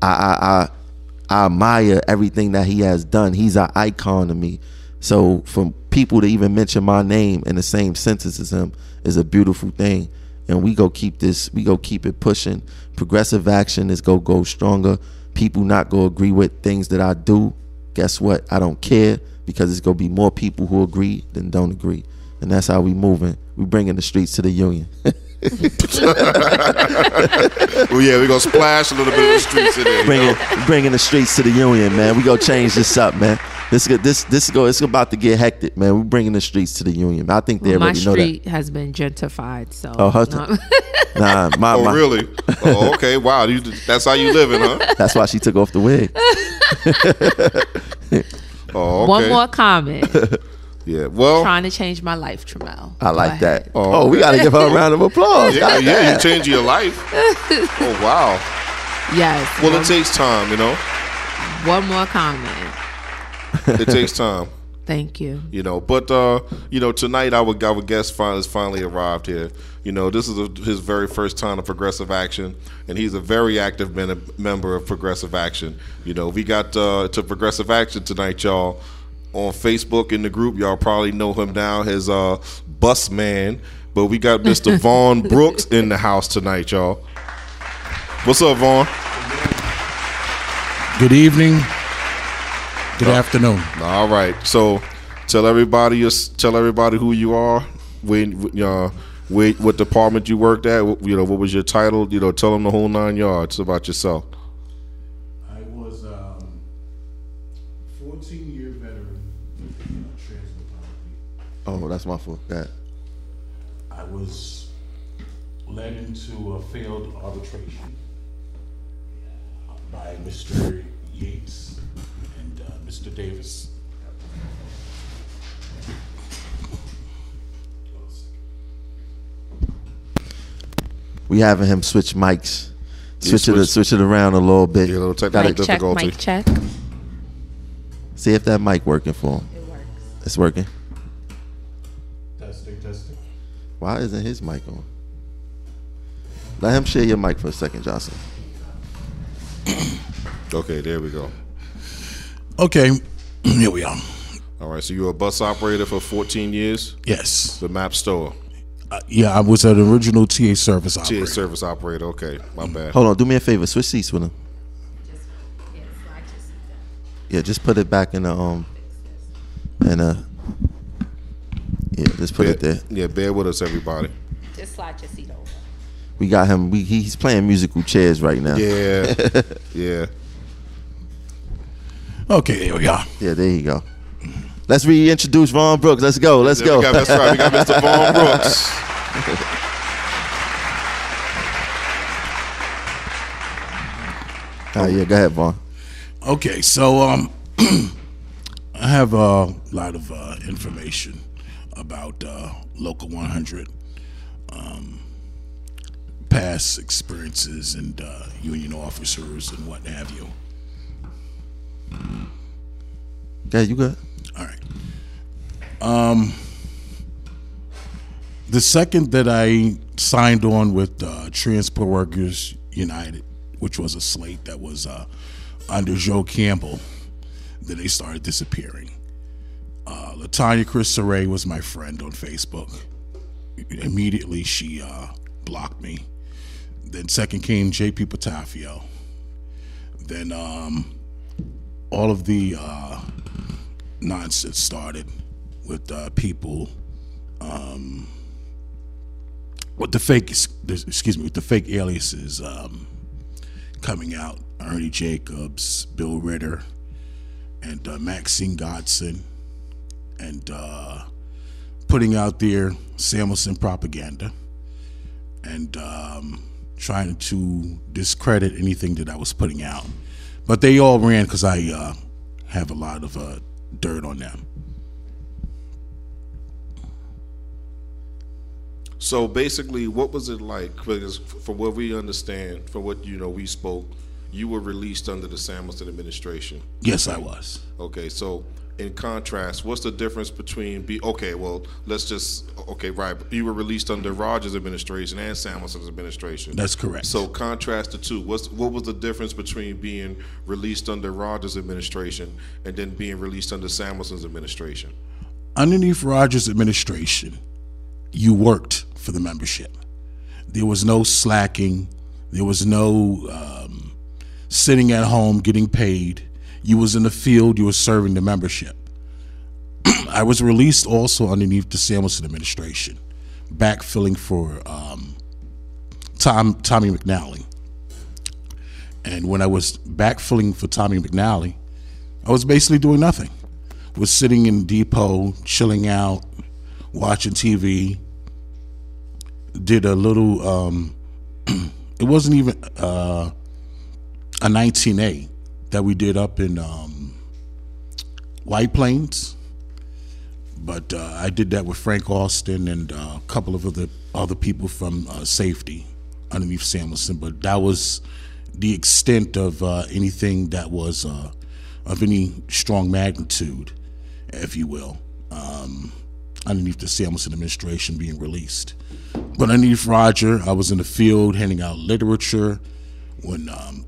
I I. I I admire everything that he has done. He's an icon to me. So for people to even mention my name in the same sentence as him is a beautiful thing. And we go keep this, we go keep it pushing. Progressive action is go go stronger. People not go agree with things that I do. Guess what? I don't care because it's gonna be more people who agree than don't agree. And that's how we moving. We bringing the streets to the union. Well, yeah, we're gonna splash a little bit of the streets in there. bringing bringing the streets to the union, man. We go change this up, man. This get this this go. It's about to get hectic, man. We're bringing the streets to the union. I think they my already know that. street has been gentrified, so Oh, her- no. Nah, my, Oh, my- really? Oh, okay. Wow. You, that's how you living, huh? That's why she took off the wig. Oh, okay. one more comment. Yeah. Well. Trying to change my life, Tramel. I like Go that. Oh, Oh, we got to give her a round of applause. Yeah, God yeah. You change your life. Oh, wow. Yes. Well, one, it takes time. You know. one more comment. It takes time. Thank you. you know. But uh, you know, tonight our our guest fin- has finally arrived here. You know, this is a, his very first time of Progressive Action, and he's a very active men- member of Progressive Action. You know, we got uh, to Progressive Action tonight, y'all. On Facebook in the group, y'all probably know him now as uh, Bus Man. But we got Mr. Vaughn Brooks in the house tonight, y'all. What's up, Vaughn? Good evening. Good afternoon. All right. So tell everybody tell everybody who you are, when uh, where, what department you worked at, you know, what was your title, you know, tell them the whole nine yards about yourself. Oh, that's my fault. Yeah. I was led into a failed arbitration by Mr. Yates and uh, Mr. Davis. We having him switch mics, switch it switch- switch it around a little bit. Yeah, a little technical Mic check, difficulty. mic check. see if that mic working for him. It works. It's working. Why isn't his mic on? Let him share your mic for a second, Johnson. Okay, there we go. Okay, here we are. All right, so you were a bus operator for 14 years, Yes. the map store, Uh, yeah, I was an original TA service operator. TA service operator. Okay, my bad. Hold on, do me a favor. Switch seats with him. Yeah, just put it back in the um, in uh, yeah, just put Bear, it there. yeah, bear with us, everybody. Just slide your seat over. We got him. We he's playing musical chairs right now. Yeah, yeah. Okay, there we are. Yeah, there you go. Let's reintroduce Vaughn Brooks. Let's go. Let's There go. we got- that's right. We got Mr. Vaughn Brooks. Ah, yeah, go ahead, Vaughn. Okay, so um, I have a lot of uh, information about uh, Local 100, um, past experiences and uh, union officers and what have you. Okay, you good? All right. Um, the second that I signed on with uh, Transport Workers United, which was a slate that was uh, under Joe Campbell, then they started disappearing. Uh, Latanya Chris Saray was my friend on Facebook. Immediately, she uh, blocked me. Then second came JP Patafio. Then um, all of the uh, nonsense started with uh, people um, with the fake excuse me with the fake aliases um, coming out Ernie Jacobs, Bill Ritter, and uh, Maxine Godson, and uh, putting out their Samuelsen propaganda and um, trying to discredit anything that I was putting out. But they all ran because I uh, have a lot of uh, dirt on them. So basically, what was it like? Because from what we understand, from what you know, we spoke, you were released under the Samuelsen administration. Yes, I was. Okay, so in contrast, what's the difference between be okay? Well, let's just okay, right. You were released under Rogers' administration and Samuelsen's administration. That's correct. So contrast the two. What's what was the difference between being released under Rogers' administration and then being released under Samuelsen's administration? Underneath Rogers' administration, you worked for the membership. There was no slacking. There was no um, sitting at home getting paid. You was in the field. You were serving the membership. I was released also underneath the Samuelsen administration, backfilling for um, Tom Tommy McNally. And when I was backfilling for Tommy McNally, I was basically doing nothing. Was sitting in depot, chilling out, watching TV. Did a little. Um, it wasn't even uh, a 19A that we did up in um, White Plains, but uh, I did that with Frank Austin and uh, a couple of other other people from uh, safety underneath Samuelsen. But that was the extent of uh, anything that was uh, of any strong magnitude, if you will, um, underneath the Samuelsen administration being released. But underneath Roger, I was in the field handing out literature when um,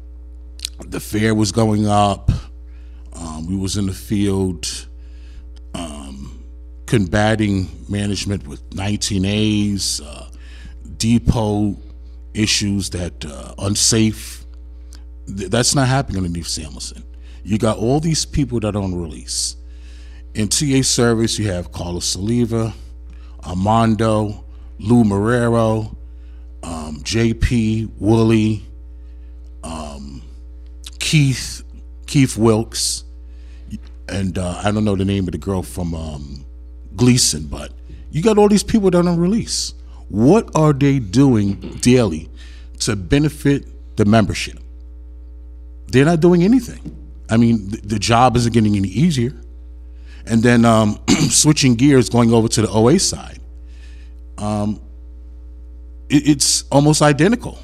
the fair was going up. Um, we was in the field um, combating management with 19As, uh, depot issues that uh, unsafe. Th- that's not happening underneath Samuelsen. You got all these people that on release. In TA service, you have Carlos Saliva, Armando, Lou Marrero, um, JP, Wooly, um, Keith, Keith Wilkes, and uh, I don't know the name of the girl from um, Gleason, but you got all these people that are on release. What are they doing daily to benefit the membership? They're not doing anything. I mean, the, the job isn't getting any easier. And then um, switching gears, going over to the OA side, um, it, it's almost identical.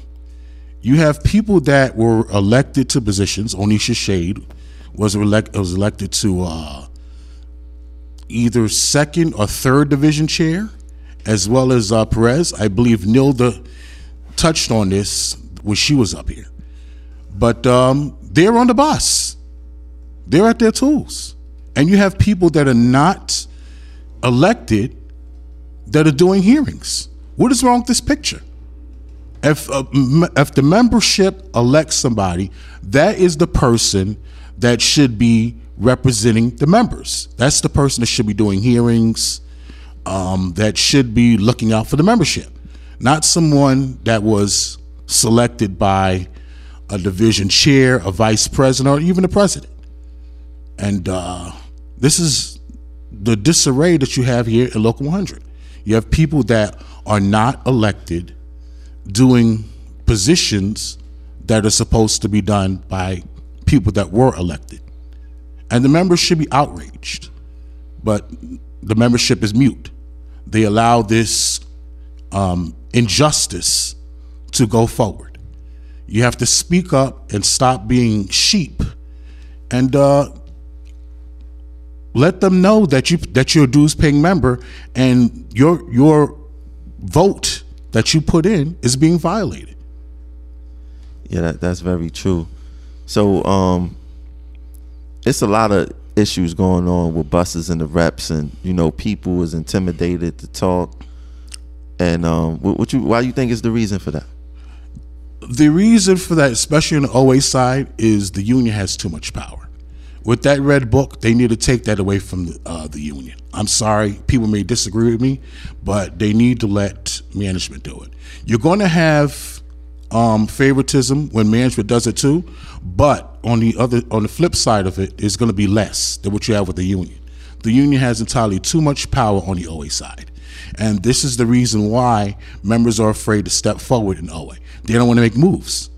You have people that were elected to positions. Onisha Shade was elect, was elected to uh, either second or third division chair, as well as uh, Perez. I believe Nilda touched on this when she was up here. But um, they're on the bus. They're at their tools. And you have people that are not elected that are doing hearings. What is wrong with this picture? If, uh, if the membership elects somebody, that is the person that should be representing the members. That's the person that should be doing hearings, um, that should be looking out for the membership, not someone that was selected by a division chair, a vice president, or even the president. And uh, this is the disarray that you have here in Local 100. You have people that are not elected doing positions that are supposed to be done by people that were elected. And the members should be outraged. But the membership is mute. They allow this um, injustice to go forward. You have to speak up and stop being sheep and uh, let them know that you that you're a dues paying member and your your vote that you put in is being violated. Yeah, that, that's very true. So, um, it's a lot of issues going on with buses and the reps, and you know, people is intimidated to talk. And um, what, what you why do you think is the reason for that? The reason for that, especially on the OA side, is the union has too much power. With that red book, they need to take that away from the, uh, the union. I'm sorry, people may disagree with me, but they need to let management do it. You're going to have um, favoritism when management does it too, but on the other, on the flip side of it, it's going to be less than what you have with the union. The union has entirely too much power on the OA side. And this is the reason why members are afraid to step forward in OA. They don't want to make moves.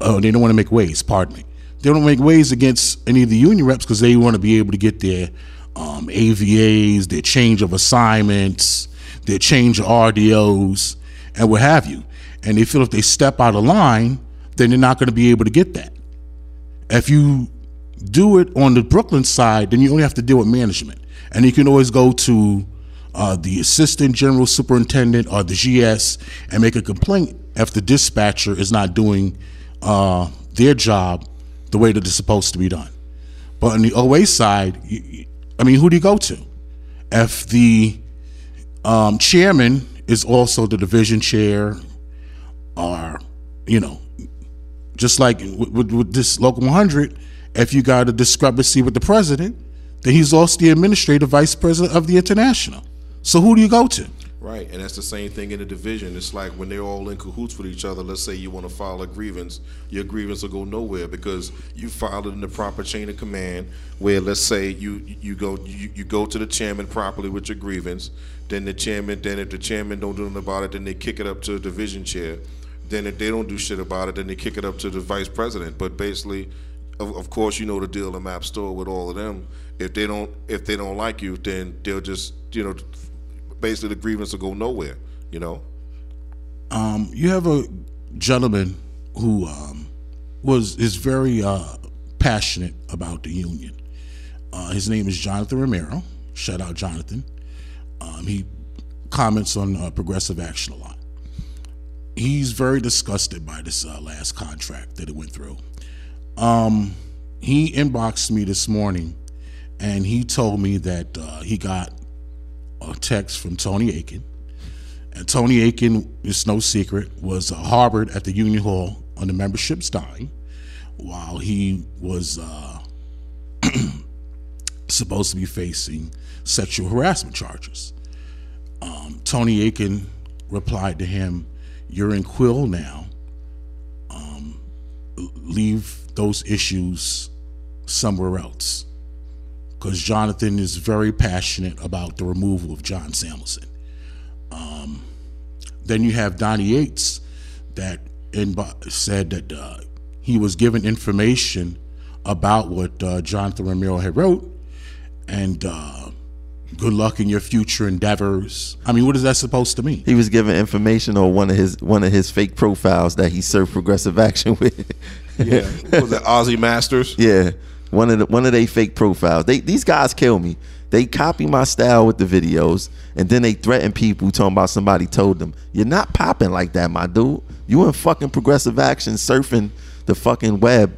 Uh, they don't want to make waves, pardon me. They don't make waves against any of the union reps because they want to be able to get their um, AVAs, their change of assignments, their change of RDOs, and what have you. And they feel if they step out of line, then they're not going to be able to get that. If you do it on the Brooklyn side, then you only have to deal with management. And you can always go to uh, the assistant general superintendent or the GS and make a complaint if the dispatcher is not doing uh, their job the way that it's supposed to be done. But on the OA side, I mean, who do you go to? If the um, chairman is also the division chair, or you know, just like with, with, with this local 100, if you got a discrepancy with the president, then he's also the administrative vice president of the international. So who do you go to? Right, and that's the same thing in the division. It's like when they're all in cahoots with each other. Let's say you want to file a grievance, your grievance will go nowhere because you filed it in the proper chain of command. Where let's say you you go you, you go to the chairman properly with your grievance, then the chairman then if the chairman don't do nothing about it, then they kick it up to the division chair. Then if they don't do shit about it, then they kick it up to the vice president. But basically, of, of course, you know the deal in MaBSTOA with all of them. If they don't if they don't like you, then they'll just you know basically the grievance will go nowhere. You know. Um, you have a gentleman who um, was is very uh, passionate about the union. Uh, his name is Jonathan Romero. Shout out Jonathan. Um, he comments on uh, progressive action a lot. He's very disgusted by this uh, last contract that it went through. Um, he inboxed me this morning, and he told me that uh, he got a text from Tony Aiken. And Tony Aiken, it's no secret, was uh, harbored at the Union Hall on the membership's dime while he was uh, supposed to be facing sexual harassment charges. Um, Tony Aiken replied to him, You're in Quill now. Um, leave those issues somewhere else. Because Jonathan is very passionate about the removal of John Samuelsen. Then you have Donnie Yates that in, said that uh, he was given information about what uh, Jonathan Romero had wrote, and uh, good luck in your future endeavors. I mean, what is that supposed to mean? He was given information on one of his one of his fake profiles that he served progressive action with. Yeah. was it Ozzy Masters? Yeah, one of the one of they fake profiles. They these guys kill me. They copy my style with the videos, and then they threaten people talking about somebody told them, "You're not popping like that, my dude. You in fucking progressive action, surfing the fucking web,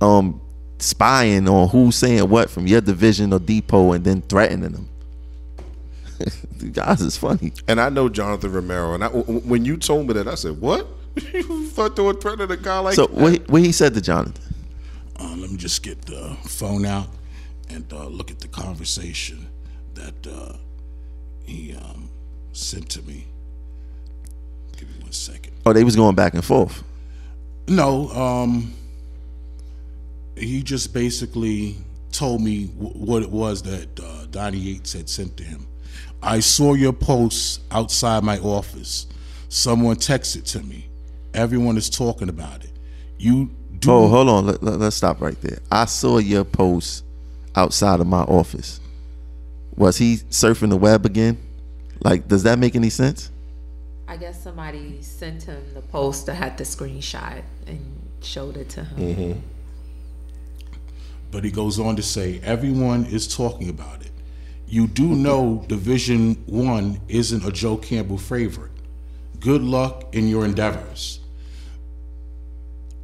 um, spying on who's saying what from your division or depot, and then threatening them." the guys is funny. And I know Jonathan Romero. And I, w- w- when you told me that, I said, "What? you thought they were threatening a guy like So that?" what he, what he said to Jonathan? Uh, let me just get the phone out and uh, look at the conversation that uh, he um, sent to me. Give me one second. Oh, they was going back and forth. No, um, he just basically told me w- what it was that uh, Donnie Yates had sent to him. I saw your post outside my office. Someone texted to me. Everyone is talking about it. You do. Oh, hold on. Let, let, us stop right there. I saw your post outside of my office. Was he surfing the web again? Like, does that make any sense? I guess somebody sent him the post that had the screenshot and showed it to him. Mm-hmm. But he goes on to say, everyone is talking about it. You do know Division One isn't a Joe Campbell favorite. Good luck in your endeavors.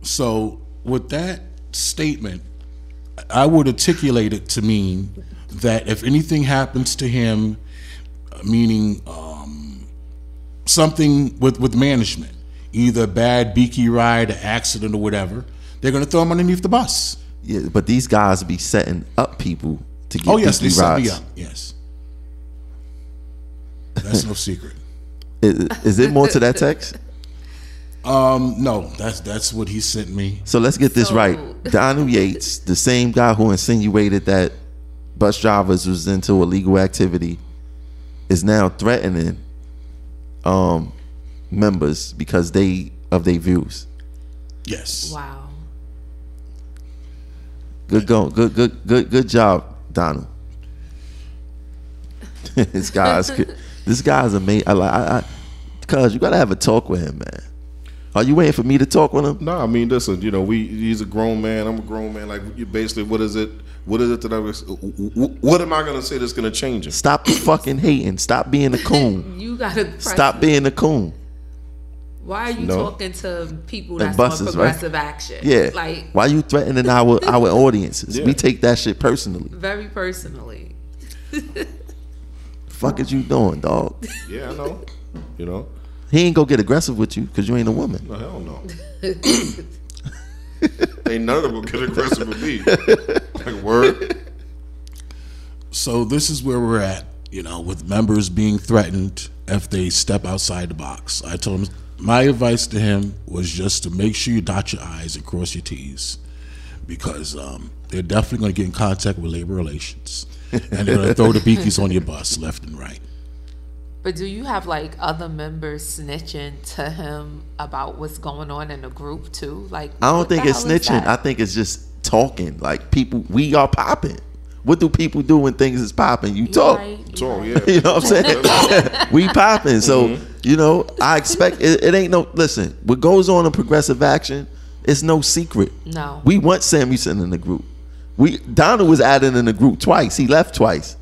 So, with that statement, I would articulate it to mean that if anything happens to him, uh, meaning um, something with, with management, either a bad beaky ride, an accident, or whatever, they're going to throw him underneath the bus. Yeah, but these guys be setting up people to get Oh yes, they beaky set me up. Yes, that's no secret. Is, is it more to that text? Um, no, that's that's what he sent me. So let's get this So- right. Donald Yates, the same guy who insinuated that bus drivers was into illegal activity, is now threatening um members because they of their views. Yes. Wow. Good go, good, good, good, good job, Donald. this guy's this guy's amazing. I like, I, I, cause you gotta have a talk with him, man. Are you waiting for me to talk with him? No, I mean, listen, you know, we he's a grown man. I'm a grown man. Like, you basically, what is it? What is it that I? What am I going to say that's going to change it? Stop fucking hating. Stop being a coon. You gotta press Stop being a coon. Why are you No. talking to people And that's buses, on right? progressive action? Yeah. Like Why are you threatening our our audiences? Yeah. We take that shit personally. very personally. Fuck is you doing, dog? Yeah, I know. You know, He ain't gonna get aggressive with you because you ain't a woman. no hell no. Ain't none of them get aggressive with me. Like word. So this is where we're at. You know, with members being threatened if they step outside the box. I told him my advice to him was just to make sure you dot your I's and cross your T's, because um, they're definitely going to get in contact with labor relations, and they're going to throw the beakies on your bus left and right. But do you have like other members snitching to him about what's going on in the group too? Like I don't think it's snitching. I think it's just talking. Like people, we are popping. What do people do when things is popping? You You talk. right, you So right. yeah. You know what I'm saying? we popping. So, mm-hmm. you know, I expect it, it ain't no listen, what goes on in progressive action, it's no secret. No. We want Samuelsen in the group. We Donald was added in the group twice. He left twice.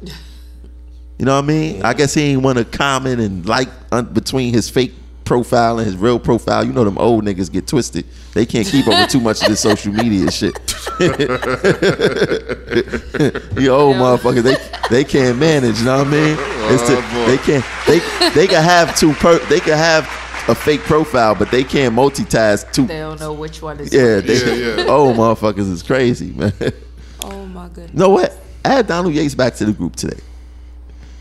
You know what I mean? I guess he ain't want to comment and like un- between his fake profile and his real profile. You know them old niggas get twisted. They can't keep up with too much of this social media shit. you old motherfuckers, they they can't manage. You know what I mean? Oh, it's to- Oh, they can't. They they can have two. Per, they can have a fake profile, but they can't multitask two. They don't know which one is Yeah, they, Yeah, yeah. old motherfuckers is crazy, man. Oh my goodness. You know what? Add Donald Yates back to the group today.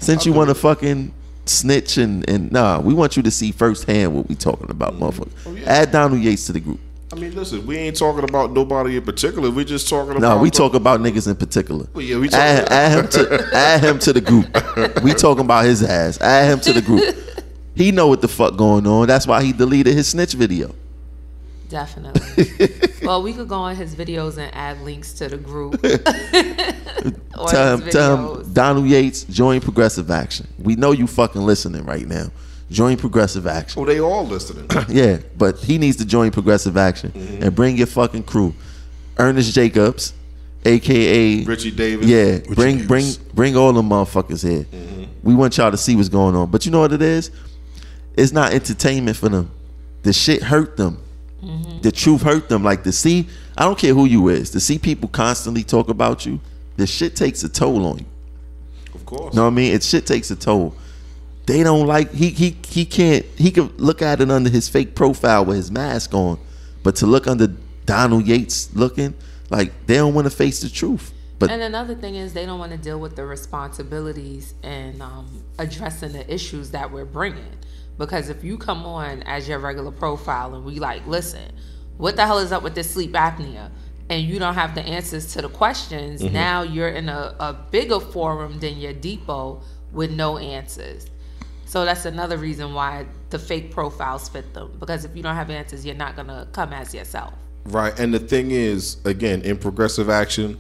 Since you want to fucking snitch and, and nah, we want you to see firsthand what we talking about, mm-hmm. motherfucker. Oh, yeah. Add Donald Yates to the group. I mean, listen, we ain't talking about nobody in particular. We just talking about. No, we talk about niggas in particular. Well, yeah, we add, add him to add him to the group. We talking about his ass. Add him to the group. He know what the fuck going on. That's why he deleted his snitch video. Definitely. well, we could go on his videos and add links to the group. or Tell his videos. Donald Yates, join Progressive Action. We know you fucking listening right now. Join Progressive Action. Oh, they all listening. Yeah, but he needs to join Progressive Action Mm-hmm. and bring your fucking crew. Ernest Jacobs, aka Richie Davis. Yeah, bring Davis. bring bring all the motherfuckers here. Mm-hmm. We want y'all to see what's going on. But you know what it is? It's not entertainment for them. The shit hurt them. The truth hurt them. Like to see, I don't care who you is, to see people constantly talk about you, the shit takes a toll on you. Of course. You know what I mean? It shit takes a toll. They don't like he he he can't he could look at it under his fake profile with his mask on, but to look under Donald Yates looking like they don't want to face the truth. But And another thing is they don't want to deal with the responsibilities and um, addressing the issues that we're bringing. Because if you come on as your regular profile and we like, listen, what the hell is up with this sleep apnea? and you don't have the answers to the questions, Mm-hmm. now you're in a, a bigger forum than your depot with no answers. So that's another reason why the fake profiles fit them. Because if you don't have answers, you're not gonna come as yourself. Right. And the thing is, again, in progressive action,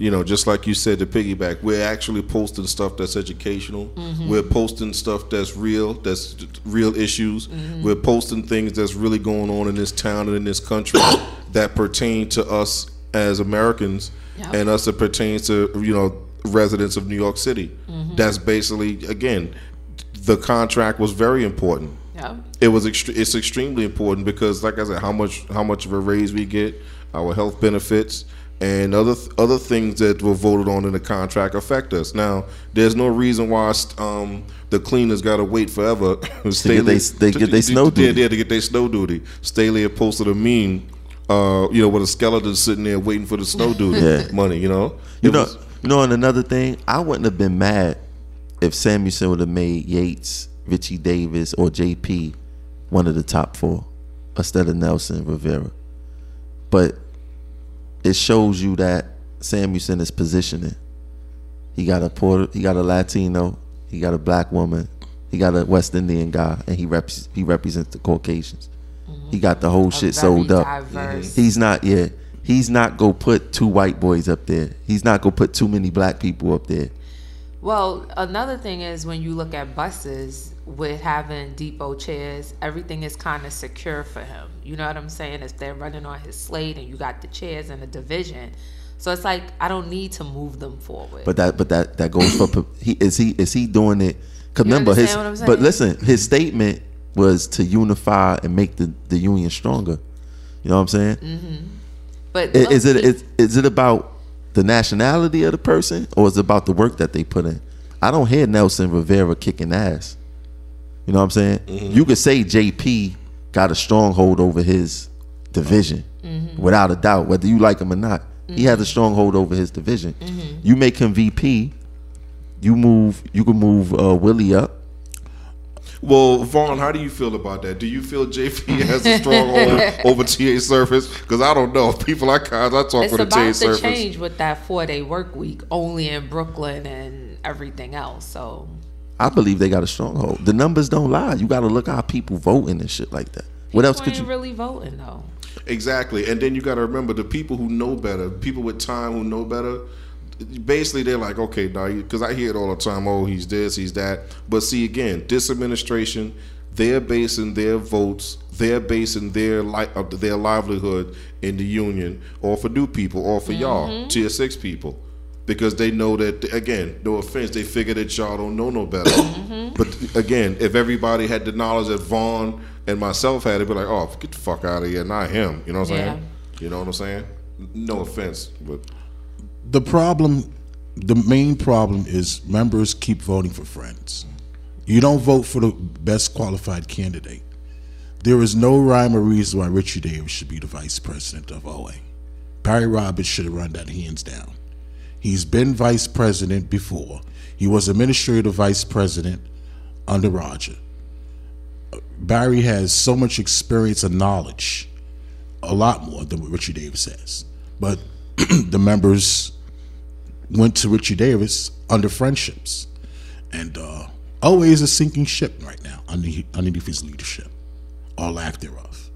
you know, just like you said, to piggyback, we're actually posting stuff that's educational. Mm-hmm. We're posting stuff that's real, that's real issues. Mm-hmm. We're posting things that's really going on in this town and in this country that pertain to us as Americans Yep. and us that pertains to, you know, residents of New York City. Mm-hmm. That's basically, again, the contract was very important Yeah. it was extre- it's extremely important because like I said how much how much of a raise we get our health benefits and other th- other things that were voted on in the contract affect us now there's no reason why um, the cleaners got to wait forever Staley- they- they get their snow yeah, duty. yeah, to get their snow duty Staley had posted a meme uh, you know with a skeleton sitting there waiting for the snow duty Yeah. money you know You know, was- you know, and another thing, I wouldn't have been mad if Samuelsen would have made Yates, Richie Davis, or JP one of the top four instead of Nelson Rivera. But it shows you that Samuelsen is positioning. He got a Puerto, he got a Latino, he got a black woman, he got a West Indian guy, and he reps he represents the Caucasians. He got the whole shit very sold up. diverse. He's not yeah. He's not go put two white boys up there. He's not go put too many black people up there. Well, another thing is when you look at buses with having depot chairs, everything is kind of secure for him. You know what I'm saying? If they're running on his slate and you got the chairs in the division, so it's like I don't need to move them forward. But that but that that goes for he is he is he doing it? Cause You remember his understand what I'm but listen, his statement was to unify and make the the union stronger. You know what I'm saying? Mm-hmm. but Is it look, he- is, is it about the nationality of the person or is it about the work that they put in? I don't hear Nelson Rivera kicking ass. You know what I'm saying? Mm-hmm. You could say JP got a stronghold over his division, Mm-hmm. without a doubt, whether you like him or not. He has a stronghold over his division. Mm-hmm. You make him VP, you move. You can move uh, Willie up. Well, Vaughn, how do you feel about that? Do you feel JP has a stronghold over TA Surface? Because I don't know. People like guys I talk it's with a about TA to Surface. change with that four day work week only in Brooklyn and everything else. So I believe they got a stronghold. The numbers don't lie. You got to look how people voting and shit like that. What else could you? really voting though? Exactly. And then you got to remember the people who know better, people with time who know better. Basically, they're like, okay, now because I hear it all the time. Oh, he's this, he's that. But see, again, this administration, they're basing their votes, they're basing their li- uh, their livelihood in the union, or for new people, or for y'all, tier six people, because they know that. Again, no offense, they figure that y'all don't know no better. But again, if everybody had the knowledge that Vaughn and myself had, it'd be like, oh, get the fuck out of here, not him. You know what I'm Yeah. saying? You know what I'm saying? No offense, but the problem the main problem is members keep voting for friends. You don't vote for the best qualified candidate. There is no rhyme or reason why Richard davis should be the vice president of oa barry roberts should have run that hands down. He's been vice president before. He was administrative vice president under roger. Barry has so much experience and knowledge a lot more than what richie davis has. But the members went to Richie Davis under friendships, and uh, always a sinking ship right now under, underneath his leadership, or lack thereof.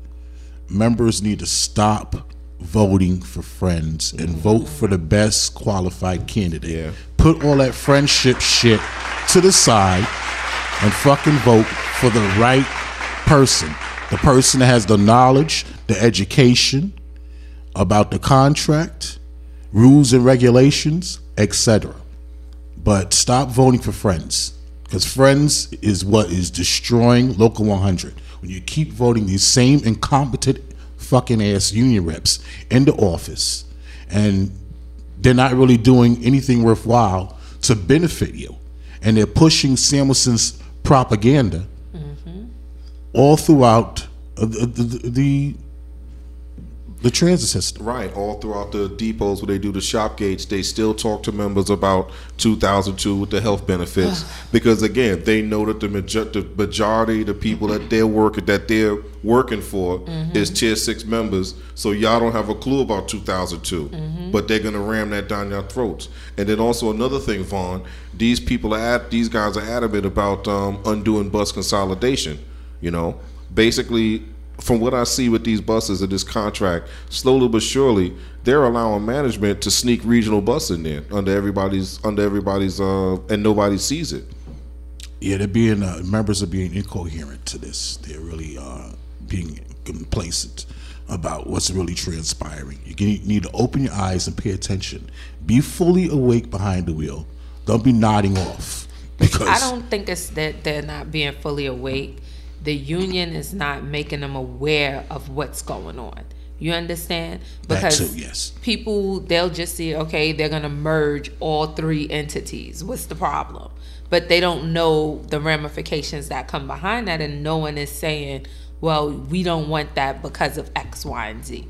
Members need to stop voting for friends and vote for the best qualified candidate. Yeah. Put all that friendship shit to the side and fucking vote for the right person. The person that has the knowledge, the education about the contract, rules and regulations, etc. But stop voting for friends because friends is what is destroying Local 100. When you keep voting these same incompetent fucking ass union reps into office and they're not really doing anything worthwhile to benefit you, and they're pushing Samuelsen's propaganda all throughout uh, the, the, the the transit system. Right, all throughout the depots where they do the shop gates, they still talk to members about 2002 with the health benefits because again, they know that the, major- the majority of the people that they're working that they're working for is tier six members. So y'all don't have a clue about 2002, but they're gonna ram that down your throats. And then also another thing, Vaughn, these people are at these guys are adamant about um, undoing bus consolidation. You know, basically from what I see with these buses in this contract, slowly but surely, they're allowing management to sneak regional bus in there under everybody's under everybody's uh, and nobody sees it. Yeah, they're being uh, members are being incoherent to this. They're really uh, being complacent about what's really transpiring. You need to open your eyes and pay attention. Be fully awake behind the wheel. Don't be nodding off because I don't think it's that they're not being fully awake. The union is not making them aware of what's going on. You understand? That too, yes. people they'll just see, okay, they're gonna merge all three entities. What's the problem? But they don't know the ramifications that come behind that, and no one is saying, well, we don't want that because of X, Y, and Z.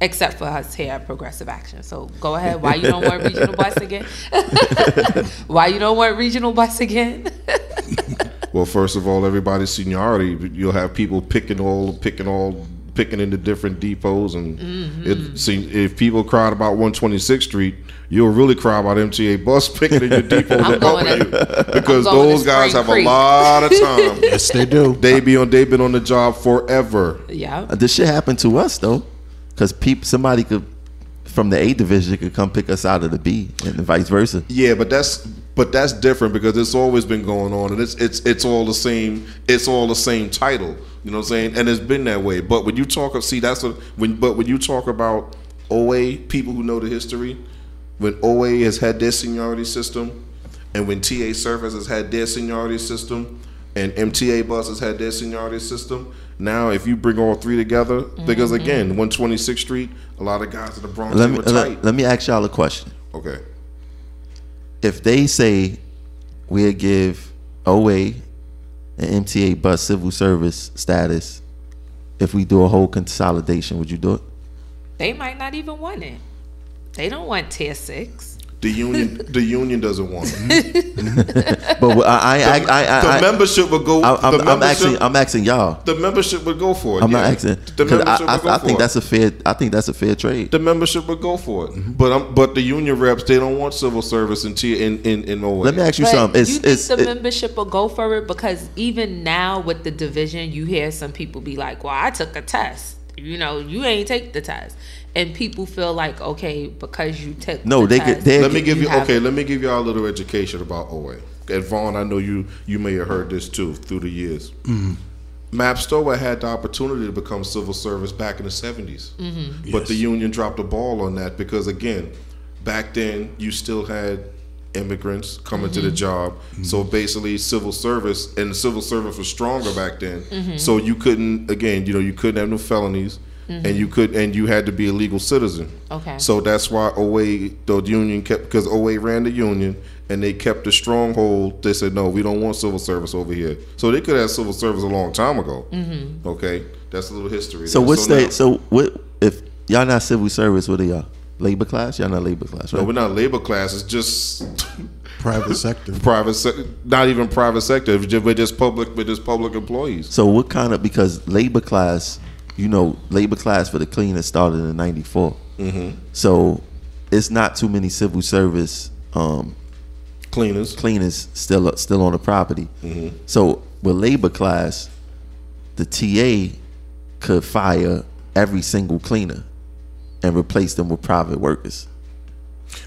Except for us here at Progressive Action. So go ahead. Why you don't want regional bus again? Why you don't want regional bus again? Well, first of all, everybody's seniority. You'll have people picking all picking all picking into different depots, and mm-hmm. it see if people cried about 126th Street, you'll really cry about MTA bus picking in your depot I'm to going help you because I'm going to those guys Spring have a lot of time. yes, they do. they be on. They've been on the job forever. yeah. Uh, this shit happened to us though, because people somebody could from the A division could come pick us out of the B, and vice versa. Yeah, but that's but that's different because it's always been going on, and it's it's it's all the same. It's all the same title. You know what I'm saying? And it's been that way. But when you talk of see, that's what when. But when you talk about OA, people who know the history, when OA has had their seniority system, and when TA Surface has had their seniority system, and MTA Bus has had their seniority system. Now, if you bring all three together, because mm-hmm. again, 126th Street, a lot of guys in the Bronx Let me were tight. let, let me ask y'all a question. okay. If they say we'll give OA and MTA bus civil service status if we do a whole consolidation, would you do it? They might not even want it. They don't want tier six. The union, the union doesn't want it. But what- I, I, I, I, The I, membership would go. I, I'm, the I'm asking, I'm asking y'all. the membership would go for it. I'm yeah. not asking. The 'cause membership I, would go I, I think it. that's a fair. I think that's a fair trade. the membership would go for it. But um, but the union reps they don't want civil service in T in in, in OA. Let me ask you But something. It's, you think it's, the it- membership will go for it? Because even now with the division, you hear some people be like, "Well, I took a test. You know, you ain't take the test," and people feel like, okay, because you took No, the they get- test, they- Let me give you have- okay. Let me give y'all a little education about OA. And Vaughn, I know you you may have heard this too through the years. Mm-hmm. MaBSTOA had the opportunity to become civil service back in the 70s, Mm-hmm. but the union dropped the ball on that because again, back then you still had immigrants coming to the Mm-hmm. job. So basically, civil service and the civil service was stronger back then. Mm-hmm. So you couldn't again, you know, you couldn't have no felonies. And you could, and you had to be a legal citizen. Mm-hmm. Okay. So that's why OA, the union kept, because OA ran the union and they kept the stronghold. They said, no, we don't want civil service over here. So they could have civil service a long time ago. Mm-hmm. Okay. That's a little history. so there. what's now- the so what if y'all not civil service? What are y'all? Labor class? Y'all not labor class, right? No, we're not labor class. It's just Private sector. private, se- not even private sector. We're just public, we're just public employees. So what kind of because labor class, you know, labor class for the cleaners started in '94. Mm-hmm. So it's not too many civil service um, Cleaners. cleaners still still on the property. Mm-hmm. So with labor class, the TA could fire every single cleaner and replace them with private workers.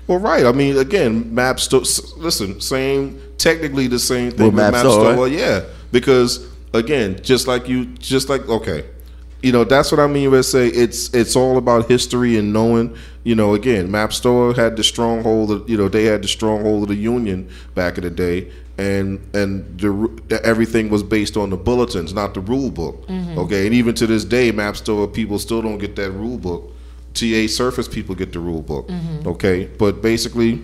Well, right. I mean, again, MaBSTOA. Listen, same, technically the same thing with MaBSTOA, right? Yeah, because again, just like you, just like okay, you know, that's what I mean when I say it's it's all about history and knowing. You know, again, MaBSTOA had the stronghold. Of, you know, they had the stronghold of the Union back in the day, and and the, everything was based on the bulletins, not the rule book. Okay, and even to this day, MaBSTOA people still don't get that rule book. TA Surface people get the rule book. Okay, but basically,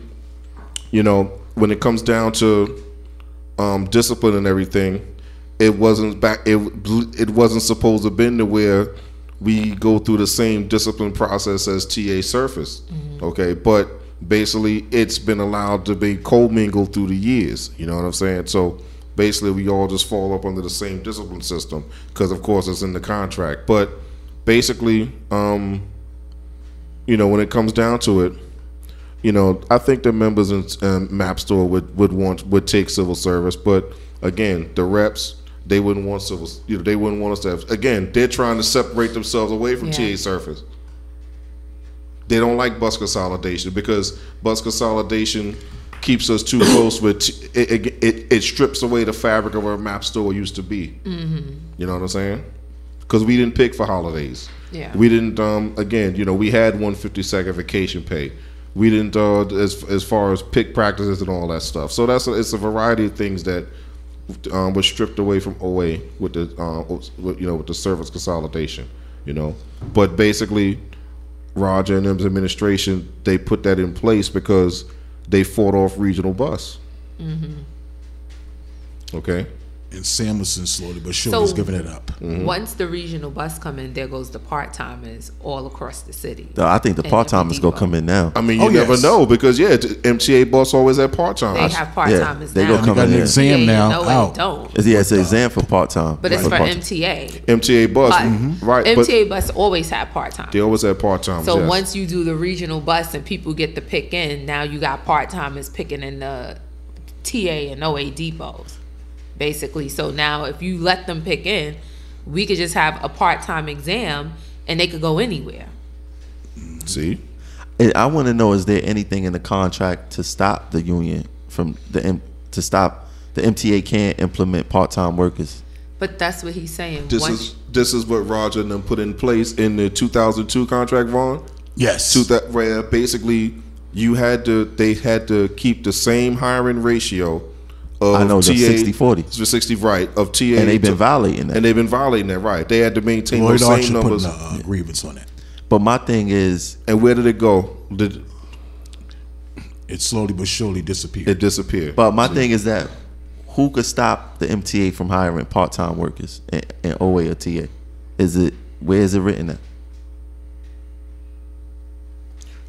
you know, when it comes down to um, discipline and everything, it wasn't back. It it wasn't supposed to been to where we go through the same discipline process as TA Surface. Okay, but basically it's been allowed to be commingled through the years. You know what I'm saying? So basically we all just fall up under the same discipline system because of course it's in the contract. But basically, um, you know, when it comes down to it, you know, I think the members in um, MaBSTOA would, would want would take civil service, but again, the reps they wouldn't want civil. You know, they wouldn't want us to have. Again, they're trying to separate themselves away from Yeah. TA Surface. They don't like bus consolidation because bus consolidation keeps us too close with it, it, it, it strips away the fabric of where MaBSTOA used to be. Mm-hmm. You know what I'm saying? Because we didn't pick for holidays. Yeah. We didn't. Um. Again, you know, we had 150 second vacation pay. We didn't. Uh. As as far as pick practices and all that stuff. So that's a, it's a variety of things that um, was stripped away from OA with the uh, with, you know with the service consolidation. You know, but basically, Roger and them's administration they put that in place because they fought off regional bus. Okay. And Samuelsen slowly but surely is giving it up. Mm-hmm. Once the regional bus come in, there goes the part timers all across the city. Though I think the part timers Home gonna come in now. I mean, you Oh, never yes. know because yeah, MTA bus always had part time. They have part yeah, timers they now. gonna We come got in an here. exam Yeah, now no, out. they don't. It's- Yeah, it's an exam for part time. But it's for MTA. MTA bus, But mhm, right? But MTA bus always had part time. they always had part time. So once you do the regional bus and people get to pick in, now you got part timers picking in the TA and OA depots, basically. So now if you let them pick in, we could just have a part time exam and they could go anywhere. see, And I want to know: is there anything in the contract to stop the union from the M- to stop the MTA can't implement part time workers? But that's what he's saying. this Once- is this is what Roger and them put in place in the 2002 contract, Vaughn. Yes. To that where basically you had to they had to keep the same hiring ratio of I know, the TA 60-40. It's the 60 right of TA And they've been to- violating that. and they've been violating that right. They had to maintain Lloyd those Archer same putting numbers. a uh, grievance on it. But my thing is, and where did it go? Did It slowly but surely disappeared. it disappeared. but my thing is that who could stop the MTA from hiring part time workers in, in OA or TA? Is it where is it written at?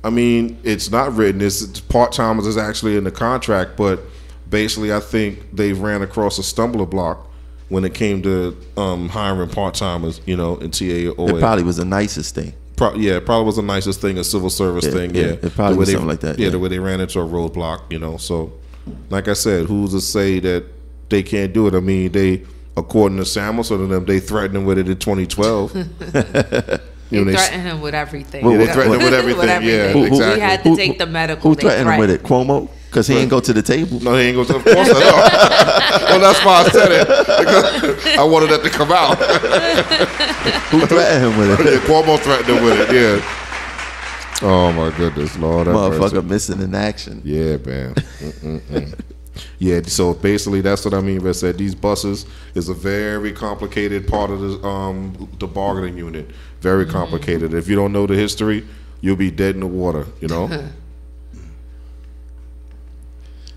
I mean, it's not written. It's part timers is actually in the contract, but basically, I think they ran across a stumbler block when it came to um, hiring part timers. You know, in TA or It probably was the nicest thing. Pro- yeah, it probably was the nicest thing, a civil service Yeah, thing. yeah, Yeah, it probably The was they- something like that, Yeah, yeah. the way they ran into a roadblock. You know, so like I said, who's to say that they can't do it? I mean, they according to Samuelsen and them, they threatened him with it in 2012. you they know, they, threatened him with everything. Well, yeah, they threatened him with everything. Yeah, Who- who- exactly. We had to take the medical. Who they threatened him with it? Cuomo? Because he ain't go to the table. No, he ain't go to. the course I know. well, that's why I said it because I wanted that to come out. Who threatened him with yeah, it? Cuomo threatened him with it. Yeah. Oh my goodness, Lord, have mercy. Motherfucker missing in action. Yeah, man. Mm-mm-mm. yeah, so basically that's what I mean. I said these buses is a very complicated part of the um the bargaining unit. Very complicated. If you don't know the history, you'll be dead in the water. You know.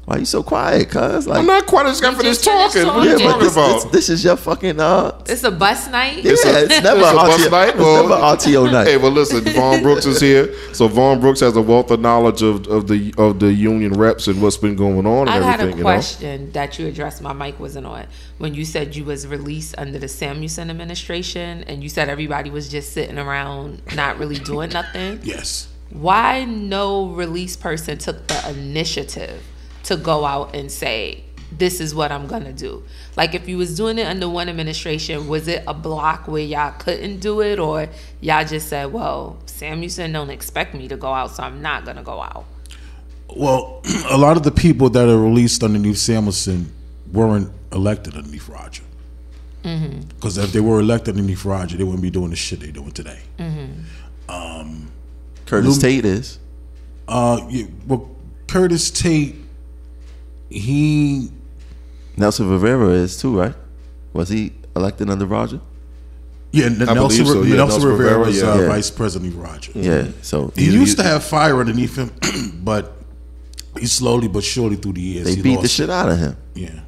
Why you so quiet, cuz? Like, I'm not quite as for this just talking. What are you talking. yeah, talking this, about? this, this is your fucking uh. It's a bus night. Yeah, it's, never It's a bus RTO, night? It's Well- never RTO night. Hey, well, listen, Vaughn Brooks is here. So Vaughn Brooks has a wealth of knowledge of, of the of the union reps and what's been going on and I had everything. a question that you addressed. My mic wasn't on when you said you was released under the Samuelsen administration, and you said everybody was just sitting around, not really doing nothing. yes. Why no release person took the initiative to go out and say, "This is what I'm gonna do"? Like if you was doing it under one administration, was it a block where y'all couldn't do it, or y'all just said, "Well, Samuelsen don't expect me to go out, so I'm not gonna go out." Well, a lot of the people that are released underneath Samuelsen weren't elected underneath Roger. Mm-hmm. Because if they were elected underneath Roger, they wouldn't be doing the shit they're doing today. Mm-hmm. Um, Curtis Tate is. Uh, yeah, well, Curtis Tate, he Nelson Rivera is too, right? Was he elected under Roger? yeah, N- I Nelson, so, yeah, Nelson Nelson Rivera Rivera, was yeah. uh, Yeah. vice president of Roger. Yeah. So He used to have fire underneath him, but he slowly but surely through the years They he beat lost the shit out of him. Yeah.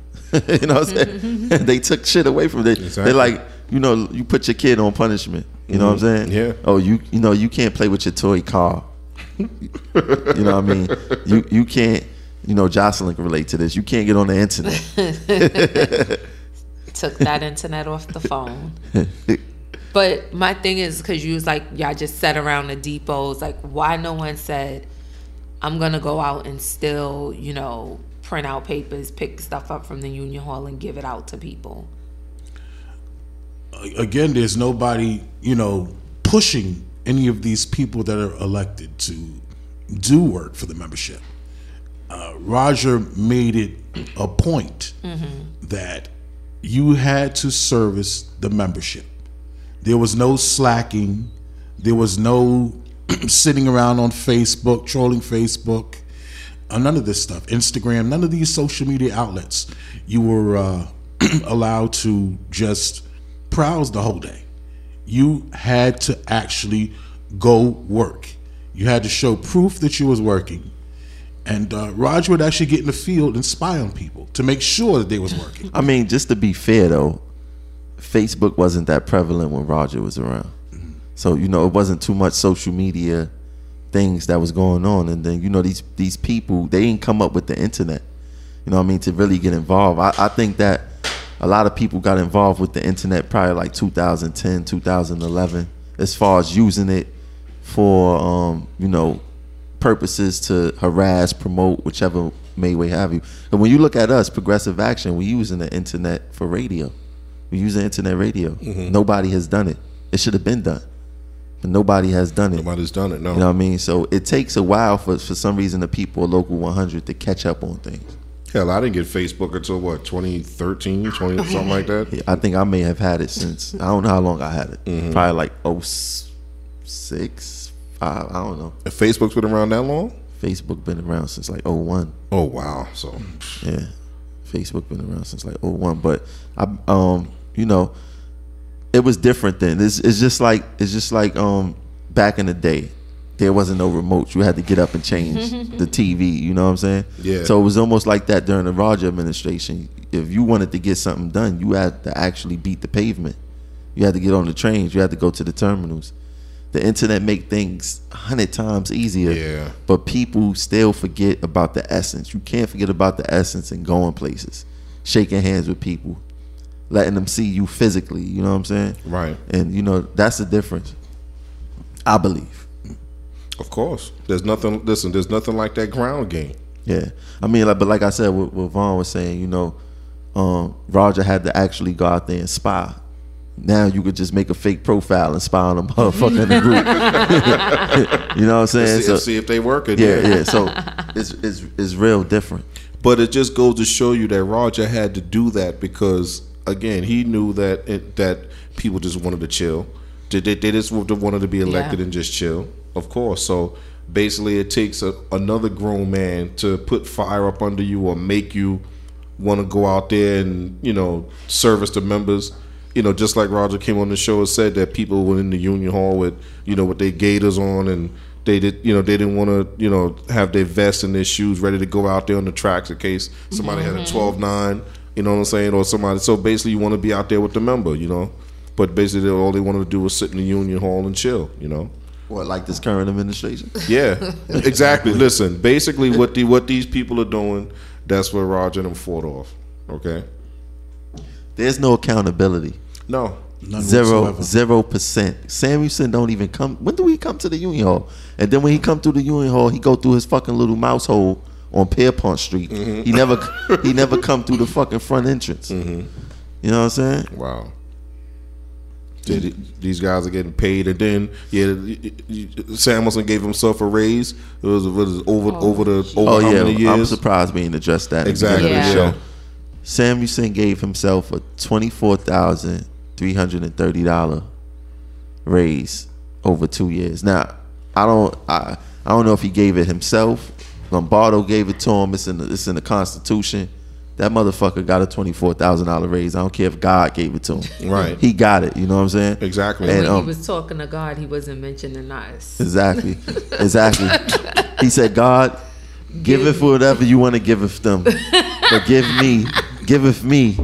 you know what I'm saying? they took shit away from it. Exactly. They're like, you know, you put your kid on punishment. You know what I'm saying? Yeah. Oh, you you know you can't play with your toy car. you know what I mean? You you can't. You know, Jocelyn can relate to this. You can't get on the internet. Took that internet off the phone. But my thing is because you was like y'all just sat around the depots. Like why no one said I'm gonna go out and still you know print out papers, pick stuff up from the union hall and give it out to people. again, there's nobody, you know, pushing any of these people that are elected to do work for the membership. Uh, Roger made it a point that you had to service the membership. There was no slacking. There was no sitting around on Facebook, trolling Facebook, uh, none of this stuff. Instagram, none of these social media outlets. You were uh, allowed to just browse the whole day. You had to actually go work. You had to show proof that you was working. And uh, Roger would actually get in the field and spy on people to make sure that they was working. I mean, just to be fair though, Facebook wasn't that prevalent when Roger was around. So, you know, it wasn't too much social media things that was going on. And then, you know, these these people, they didn't come up with the internet. You know what I mean, to really get involved. I, I think that a lot of people got involved with the internet probably like 2010, 2011, as far as using it for um, you know, purposes to harass, promote, whichever may way have you. But when you look at us, Progressive Action, we're using the internet for radio. We're using internet radio. Nobody has done it. It should have been done. But nobody has done it. Nobody's done it. No. You know what I mean? So it takes a while for for some reason the people of Local 100 to catch up on things. Hell, I didn't get Facebook until what 2013, 20 something like that. Yeah, I think I may have had it since I don't know how long I had it. Mm-hmm. Probably like 06, 5, I don't know. If Facebook's been around that long? Facebook been around since like 01. Oh wow. So Yeah. Facebook been around since like 01. But I um, you know, it was different then. It's it's just like it's just like um back in the day. There wasn't no remote. You had to get up and change the TV, you know what I'm saying? Yeah. So it was almost like that during the Roger administration. If you wanted to get something done, you had to actually beat the pavement. You had to get on the trains, you had to go to the terminals. The internet make things a hundred times easier. Yeah. But people still forget about the essence. You can't forget about the essence and going places, shaking hands with people, letting them see you physically. You know what I'm saying? Right. And you know that's the difference. I believe. of course, there's nothing. Listen, there's nothing like that ground game. Yeah. I mean, like, but like I said, what, what Vaughn was saying, you know, um, Roger had to actually go out there and spy. Now you could just make a fake profile and spy on a motherfucker in the group. you know what I'm saying? See, So- see if they work working. yeah, yeah. So it's, it's it's real different. But it just goes to show you that Roger had to do that because again, he knew that it, that people just wanted to chill. They, they, they just wanted to be elected Yeah. and just chill, of course. So basically, it takes a, another grown man to put fire up under you or make you want to go out there and you know service the members. You know, just like Roger came on the show and said that people were in the union hall with you know with their gaiters on and they did you know they didn't want to you know have their vests and their shoes ready to go out there on the tracks in case somebody had a mm-hmm. 12-9 you know what i'm saying or somebody so basically you want to be out there with the member you know? But basically all they wanted to do was sit in the union hall and chill you know? What like this current administration? yeah exactly. Listen basically what the what these people are doing that's what roger and them fought off okay? There's no accountability. No None Zero whatsoever. zero percent. Samuelsen don't even come. When do he come to the union hall? And then when he come through the union hall, he go through his fucking little mouse hole on Pierrepont Street. Mm-hmm. He never he never come through the fucking front entrance. Mm-hmm. You know what I'm saying? Wow. Did it- these guys are getting paid, and then yeah, Samuelsen gave himself a raise. It was, it was over oh, over the over Oh how yeah, many I'm surprised we didn't address that. Exactly. beginning Yeah. the. Samuelsen gave himself a twenty four thousand three hundred and thirty dollar raise over two years. Now, I don't I I don't know if he gave it himself. Lombardo gave it to him. It's in the, it's in the Constitution. That motherfucker got a twenty four thousand dollar raise. I don't care if God gave it to him. Right. He got it. You know what I'm saying? Exactly. And When um, he was talking to God, he wasn't mentioning us. Exactly. Exactly. he said, God, give it for whatever you want to give it them. But give me, giveth me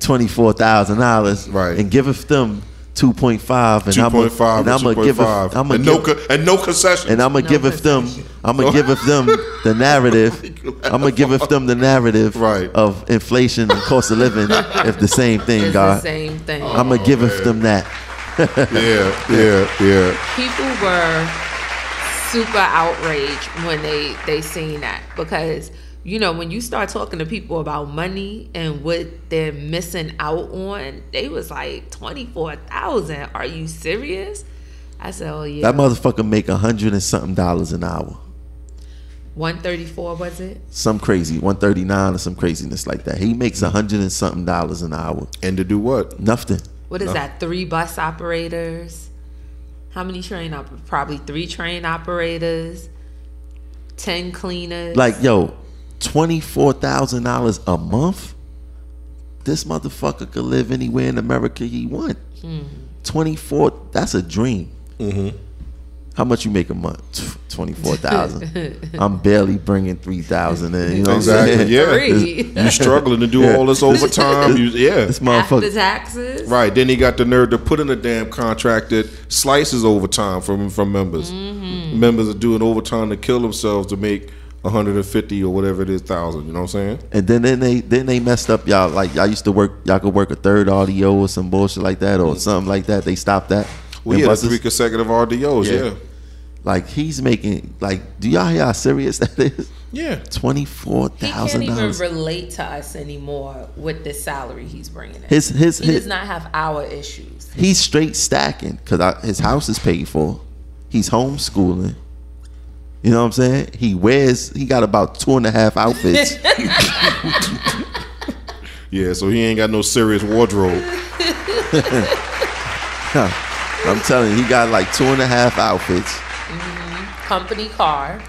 twenty four thousand dollars. Right. And giveth them two point five, and Two I'm point five. and I'm gonna give it, I'm and no give, co- and no concessions. and I'm gonna No give it them. I'm gonna give it them the narrative. I'm gonna give it them the narrative Right. of inflation and cost of living. if the same thing, It's the God, same thing. I'm gonna oh, give it them that. yeah, yeah, yeah. people were super outraged when they they seen that because you know when you start talking to people about money and what they're missing out on they was like 24000 are you serious i said oh yeah That motherfucker make a hundred and something dollars an hour. 134 was it Some crazy, one thirty nine or some craziness like that. He makes a hundred and something dollars an hour. And to do what? Nothing. what is that three bus operators how many train op- probably three train operators 10 cleaners Like yo, twenty four thousand dollars a month. This motherfucker could live anywhere in America he want. Twenty four. That's a dream. How much you make a month? Twenty four thousand. I'm barely bringing three thousand in. You know Exactly. what I'm saying? Yeah. Three. You struggling to do all this overtime. You, yeah. This after motherfucker. taxes Right. Then he got the nerve to put in a damn contract that slices overtime from from members. Mm-hmm. Members are doing overtime to kill themselves to make 150 or whatever it is thousand. You know what I'm saying? And then then they then they messed up y'all. Like y'all used to work. Y'all could work a third RDO or some bullshit like that or mm. something like that. They stopped that. Well, And yeah, buses- three consecutive RDOs. Yeah. Yeah. Like he's making like. Do y'all hear how serious that is? Yeah. twenty four thousand. He can't even relate to us anymore with the salary he's bringing in. His his, he his does not have our issues. he's straight stacking because his house is paid for. He's homeschooling. You know what I'm saying? He wears. He got about two and a half outfits. Yeah. So he ain't got no serious wardrobe. I'm telling you, he got like two and a half outfits. Mm-hmm. Company car,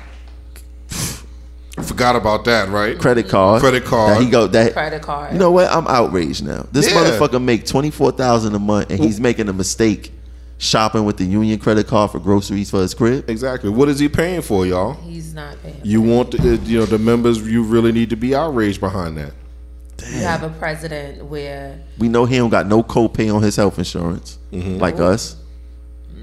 Forgot about that, right? Credit card. Credit card. That he go that. credit card. You know what? I'm outraged now. This Yeah. motherfucker make twenty four thousand a month, and he's making a mistake shopping with the Union credit card for groceries for his crib. Exactly. What is he paying for, y'all? he's not paying. You want, the, uh, you know, the members. You really need to be outraged behind that. You have a president where We know he don't got no copay on his health insurance, Mm-hmm. like us.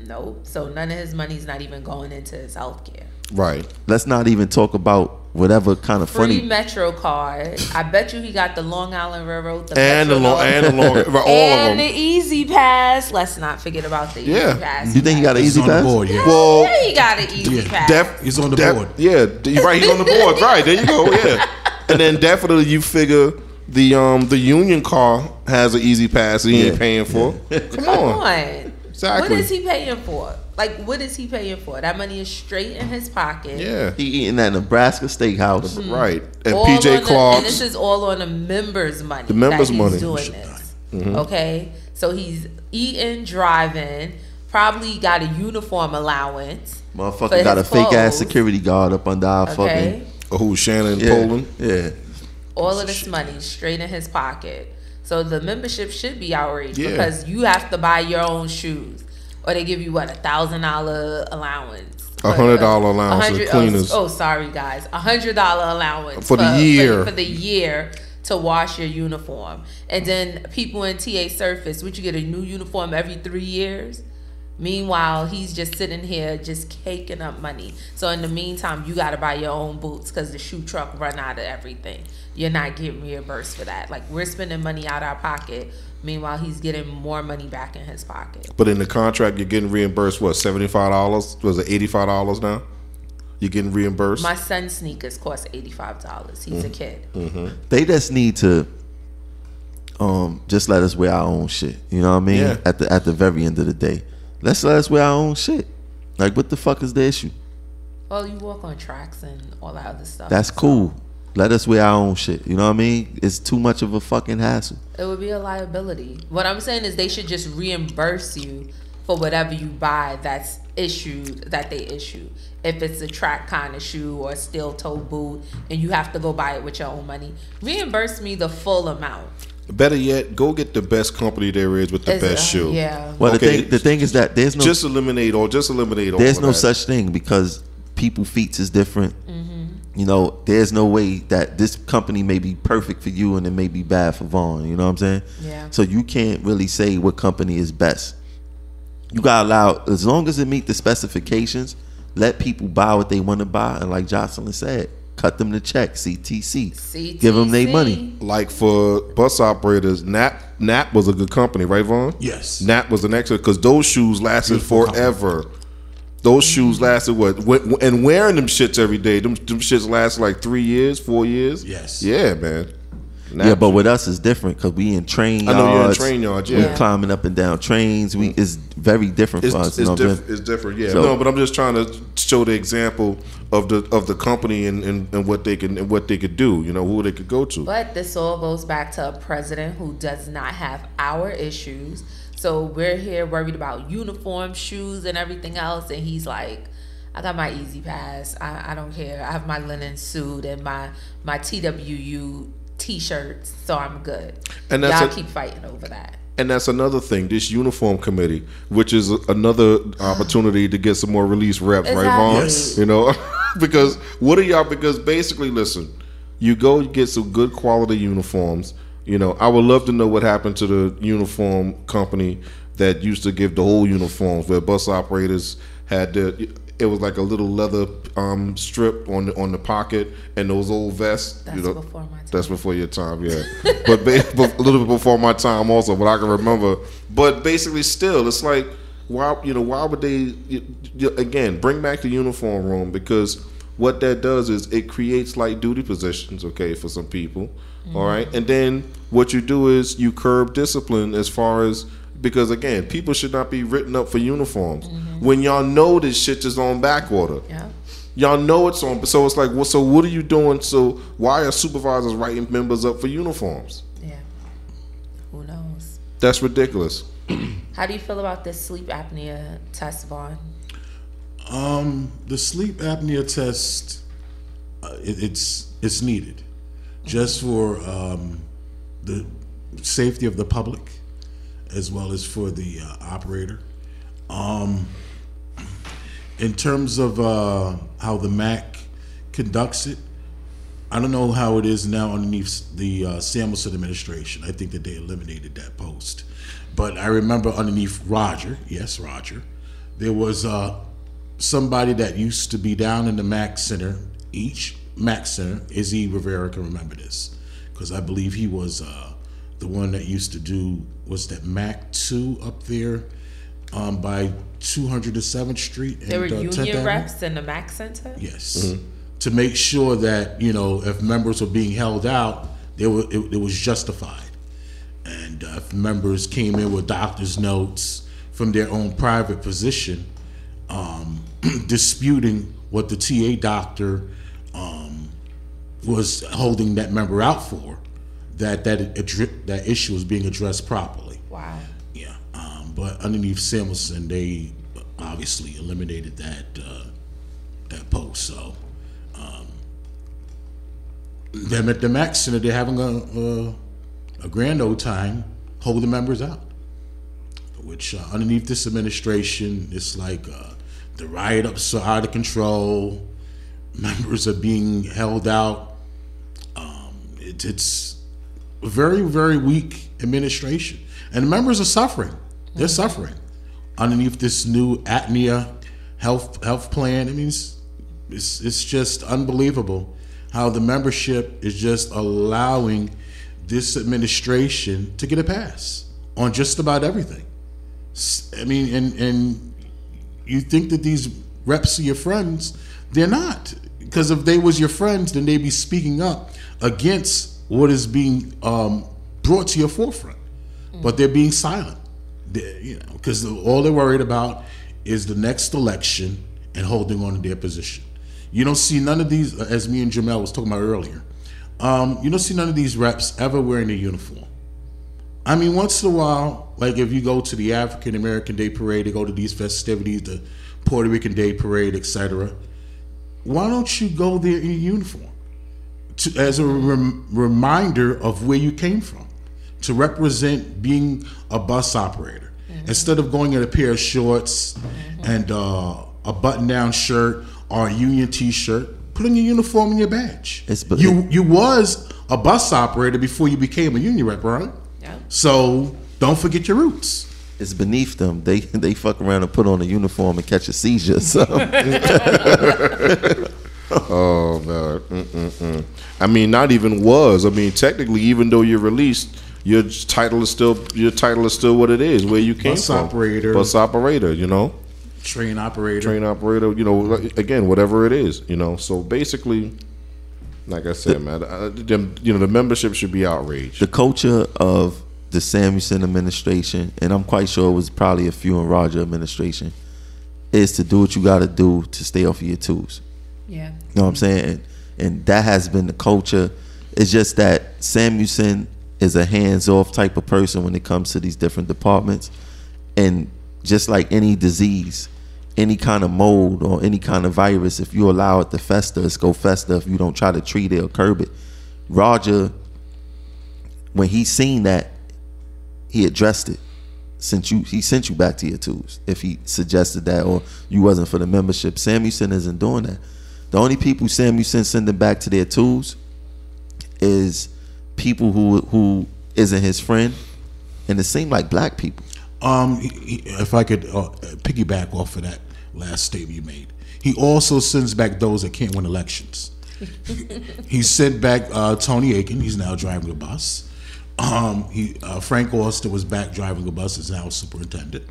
nope. So none of his money's not even going into his health care. Right. Let's not even talk about whatever kind of Free funny. MetroCard. I bet you he got the Long Island Railroad, the And the Metro long, and the long, all and of the. Easy Pass. Let's not forget about the Yeah. Easy Pass. You think he got an He's easy on the pass? board, yeah. Well, Yeah, he got an Easy Yeah. Pass. Def, He's on the def- board. Yeah, d- right. He's on the board. Right there you go. Yeah, and then definitely you figure the um the union car has an easy pass he ain't paying for. Come Come on. on. Exactly. What is he paying for? Like, what is he paying for? That money is straight in his pocket. Yeah, He eating at Nebraska Steakhouse. Mm-hmm. right. And All PJ the- And this is all on the members' money. The members' that he's money. Doing this. Mm-hmm. Okay, so he's eating, driving. Probably got a uniform allowance. Motherfucker got a his fake ass security guard up under our Okay, fucking. Oh, who's Shannon Yeah, Poland? yeah. all of this money straight in his pocket. So the membership should be outraged Yeah. because you have to buy your own shoes, or they give you what a thousand dollar allowance. A hundred dollar allowance for hundred- oh, cleaners. Oh, oh, sorry guys, a hundred dollar allowance For the year. for, the year to wash your uniform, and then people in TA Surface, would you get a new uniform every three years? Meanwhile, he's just sitting here just caking up money. So in the meantime, you got to buy your own boots because the shoe truck run out of everything. You're not getting reimbursed for that. Like we're spending money out of our pocket. Meanwhile, he's getting more money back in his pocket. But in the contract, you're getting reimbursed. What seventy five dollars? Was it eighty five dollars now? You're getting reimbursed. My son's sneakers cost eighty five dollars. He's a kid. They just need to um just let us wear our own shit. You know what I mean? Yeah. At the at the very end of the day. Let's let us wear our own shit. Like what the fuck is the issue? Well, you walk on tracks and all that other stuff. That's cool. Let us wear our own shit. You know what I mean? It's too much of a fucking hassle. It would be a liability. What I'm saying is they should just reimburse you for whatever you buy that's issued that they issue. If it's a track kind of shoe or a steel toe boot and you have to go buy it with your own money, reimburse me the full amount. Better yet, go get the best company there is with the Is best it- shoe. Yeah. Well Okay. the thing the thing is that there's no Just eliminate all. Just eliminate all. there's no that. such thing because people feet is different. Mm-hmm. You know, there's no way that this company may be perfect for you and it may be bad for Vaughn. You know what I'm saying? Yeah. So you can't really say what company is best. you gotta allow as long as it meet the specifications, let people buy what they want to buy, and like Jocelyn said, cut them the check, CTC, give them their money. like for bus operators, Knapp Knapp was a good company, right, Vaughn? Yes. Knapp was an excellent because those shoes lasted Beautiful company. Forever. Those shoes lasted what? And wearing them shits every day, them, them shits last like three years, four years. Yes. Yeah, man. Knapp Yeah, but with us it's different because we in train yards. I know you're in train yards, We climbing up and down trains. We it's very different it's, for us. it's, you know diff- it's different, yeah. So- no, but I'm just trying to show the example of the of the company and, and, and what they can and what they could do. You know, who they could go to. But this all goes back to a president who does not have our issues. So we're here worried about uniform, shoes, and everything else, and he's like, "I got my easy pass. I, I don't care. I have my linen suit and my my TWU t-shirts, so I'm good." And that's y'all a- keep fighting over that. And that's another thing, this uniform committee, which is another opportunity to get some more release reps, right, Vaughn? Yes. You know, because what are y'all? Because basically, listen, you go get some good quality uniforms. You know, I would love to know what happened to the uniform company that used to give the whole uniforms, where bus operators had the. It was like a little leather um, strip on the on the pocket and those old vests. That's you know, before my time. That's before your time, yeah. but a little bit before my time also, but I can remember. But basically, still, it's like why you know why would they you, you- again bring back the uniform room because what that does is it creates light duty positions, okay, for some people, all right, and then what you do is you curb discipline as far as because again, people should not be written up for uniforms when y'all know this shit is on back order. Yeah. Y'all know it's on, so it's like, well, so what are you doing? So why are supervisors writing members up for uniforms? Yeah. Who knows? That's ridiculous. How do you feel about this sleep apnea test, Vaughn? Um, the sleep apnea test, uh, it, it's it's needed, just for um, the safety of the public, as well as for the uh, operator. Um, in terms of uh, how the MAC conducts it, I don't know how it is now underneath the uh, Samuelsen administration. I think that they eliminated that post. But I remember underneath Roger, yes, Roger, there was uh, somebody that used to be down in the MAC Center. Each MAC Center, Izzy Rivera can remember this because I believe he was uh, the one that used to do was that MAC two up there um, by 207th Street. There were and, uh, 10th union Avenue. reps in the MAC Center. Yes. To make sure that, you know, if members were being held out, they were, it, it was justified. And uh, if members came in with doctor's notes from their own private position, um, disputing what the TA doctor um, was holding that member out for, that that that issue was being addressed properly. Wow. Yeah, um, but underneath Samuelsen, they obviously eliminated that uh, that post. So, um, them at the MAC Center, they're having a, a a grand old time holding members out. Which uh, underneath this administration, it's like uh, the riot ups are out of control. Members are being held out. It, it's very, very weak administration. And the members are suffering. They're suffering underneath this new apnea health health plan. I mean, it's, it's, it's just unbelievable how the membership is just allowing this administration to get a pass on just about everything. I mean, and and you think that these reps are your friends? They're not. Because if they was your friends, then they'd be speaking up against what is being um, brought to your forefront. But they're being silent. They- you know, because all they're worried about is the next election and holding on to their position. You don't see none of these, as me and Jamel was talking about earlier. Um, you don't see none of these reps ever wearing a uniform. I mean, once in a while, like if you go to the African American Day Parade, they go to these festivities, the Puerto Rican Day Parade, etc. Why don't you go there in uniform to, as a rem- reminder of where you came from, to represent being a bus operator, instead of going in a pair of shorts and uh, a button-down shirt or a union T-shirt? Put on your uniform and your badge. It's be- you you was a bus operator before you became a union rep, right? Yeah. So don't forget your roots. it's beneath them. They they fuck around and put on a uniform and catch a seizure. So Oh man. Mm-mm-mm. I mean, not even was. I mean, technically, even though you're released, your title is still your title is still what it is, where you came Bus from. operator. bus operator. You know, Train operator. train operator. You know, again, whatever it is. You know, so basically, like I said, man, uh, them, you know, the membership should be outraged. the culture of the Samuelsen administration, and I'm quite sure it was probably a few in Roger administration, is to do what you got to do to stay off of your twos. Yeah. You know what I'm saying? And, and that has been the culture. It's just that Samuelsen is a hands-off type of person when it comes to these different departments, and just like any disease, any kind of mold or any kind of virus, if you allow it to fester, it's go fester. If you don't try to treat it or curb it, Roger, when he seen that, he addressed it. Sent you, he sent you back to your tools. If he suggested that, or you wasn't for the membership, Samuelsen isn't doing that. The only people Samuelsen sending back to their tools is people who who isn't his friend, and it seemed like black people. Um, he- he- if I could uh, piggyback off of that last statement you made, he also sends back those that can't win elections. he sent back uh, Tony Aiken. He's now driving a bus. Um, he uh, Frank Austin was back driving a bus. Is now superintendent.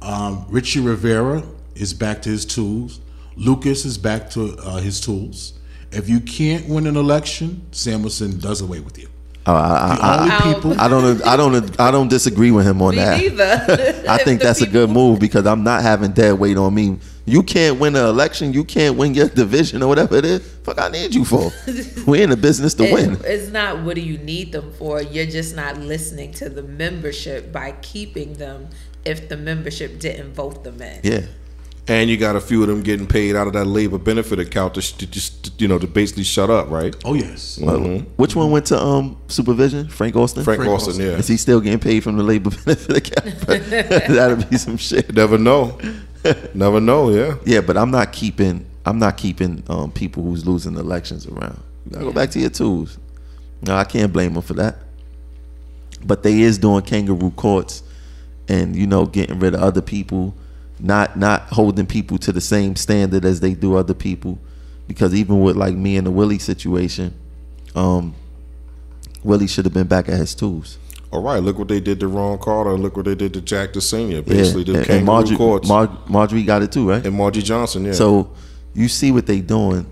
Um, Richie Rivera is back to his tools. Lucas is back to uh, his tools. If you can't win an election, Samuelsen does away with you. Uh, I, The I, only people I, I don't I don't I don't disagree with him on that. Neither. I think that's a good move because I'm not having dead weight on me. You can't win an election. You can't win your division or whatever it is. Fuck, I need you for. We're in the business to win. It's not what do you need them for. You're just not listening to the membership by keeping them if the membership didn't vote them in. Yeah. And you got a few of them getting paid out of that labor benefit account to, sh- to just you know to basically shut up, right? Oh yes. Which one went to um supervision? Frank Austin. Frank, Frank Austin, Austin. yeah. Is he still getting paid from the labor benefit account? That'd be some shit. Never know. Never know. Yeah. Yeah, but I'm not keeping I'm not keeping um, people who's losing elections around. You gotta go back to your tools. No, I can't blame them for that. But they is doing kangaroo courts and you know getting rid of other people, not not holding people to the same standard as they do other people. Because even with like me and the Willie situation, um, Willie should have been back at his tools. All right. Look what they did to Ron Carter. Look what they did to Jack the Senior. Basically, the and, and Marjorie, courts Mar- Marjorie got it too, right? and Margie Johnson. Yeah. So you see what they doing,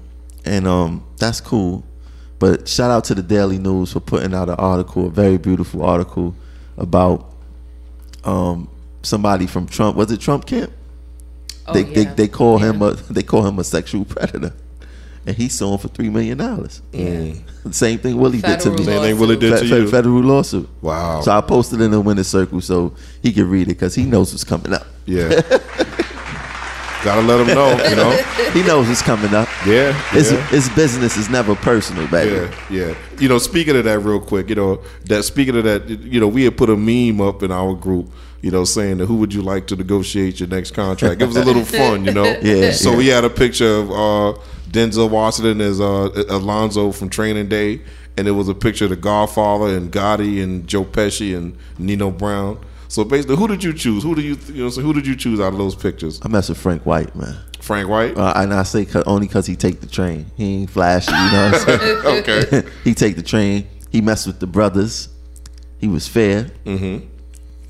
and um, that's cool. But shout out to the Daily News for putting out an article, a very beautiful article about um somebody from Trump. Was it Trump camp? Oh, they, they yeah. they call him a they call him a sexual predator, and he's suing for three million dollars. Same thing Willie did to me. Same thing Willie did Fe- to you. federal lawsuit. Wow. So I posted in the winner's circle so he can read it because he knows what's coming up. yeah. Gotta let him know. You know. He knows what's coming up. Yeah. It's, yeah. it's business. It's never personal, baby. Yeah, yeah. You know, speaking of that, real quick, you know, that speaking of that, you know, we had put a meme up in our group, you know, saying that who would you like to negotiate your next contract? It was a little fun, you know. Yeah, So yeah. we had a picture of uh, Denzel Washington as uh, Alonzo from Training Day, and it was a picture of the Godfather and Gotti and Joe Pesci and Nino Brown. So basically, who did you choose? Who do you, you know, so who did you choose out of those pictures? I mess with Frank White, man. Frank White. Uh, and I say 'cause- only because he take the train. He ain't flashy, you know what I'm saying? okay. he take the train. He messed with the brothers. He was fair. Mm-hmm.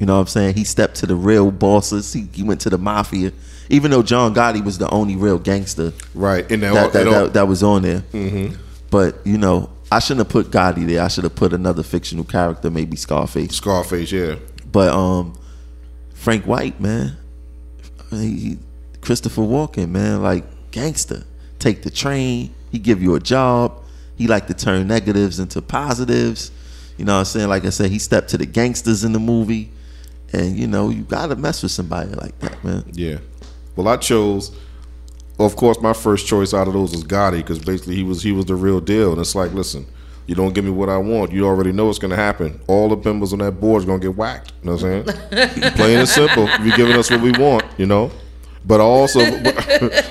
You know what I'm saying? He stepped to the real bosses. He, he went to the mafia. Even though John Gotti was the only real gangster Right. And that, that, that, that, that was on there. Mm-hmm. But, you know, I shouldn't have put Gotti there. I should have put another fictional character, maybe Scarface. Scarface, yeah. But um, Frank White, man, he, he- Christopher Walken, man, like gangster. Take the train. He give you a job. He like to turn negatives into positives. You know what I'm saying? Like I said, he stepped to the gangsters in the movie, and you know you gotta mess with somebody like that, man. Yeah. Well, I chose. Of course, my first choice out of those was Gotti because basically he was he was the real deal, and it's like, listen, you don't give me what I want, you already know what's to happen. All the members on that board is to get whacked. You know what I'm saying? Plain and simple. You're giving us what we want, you know. But I also,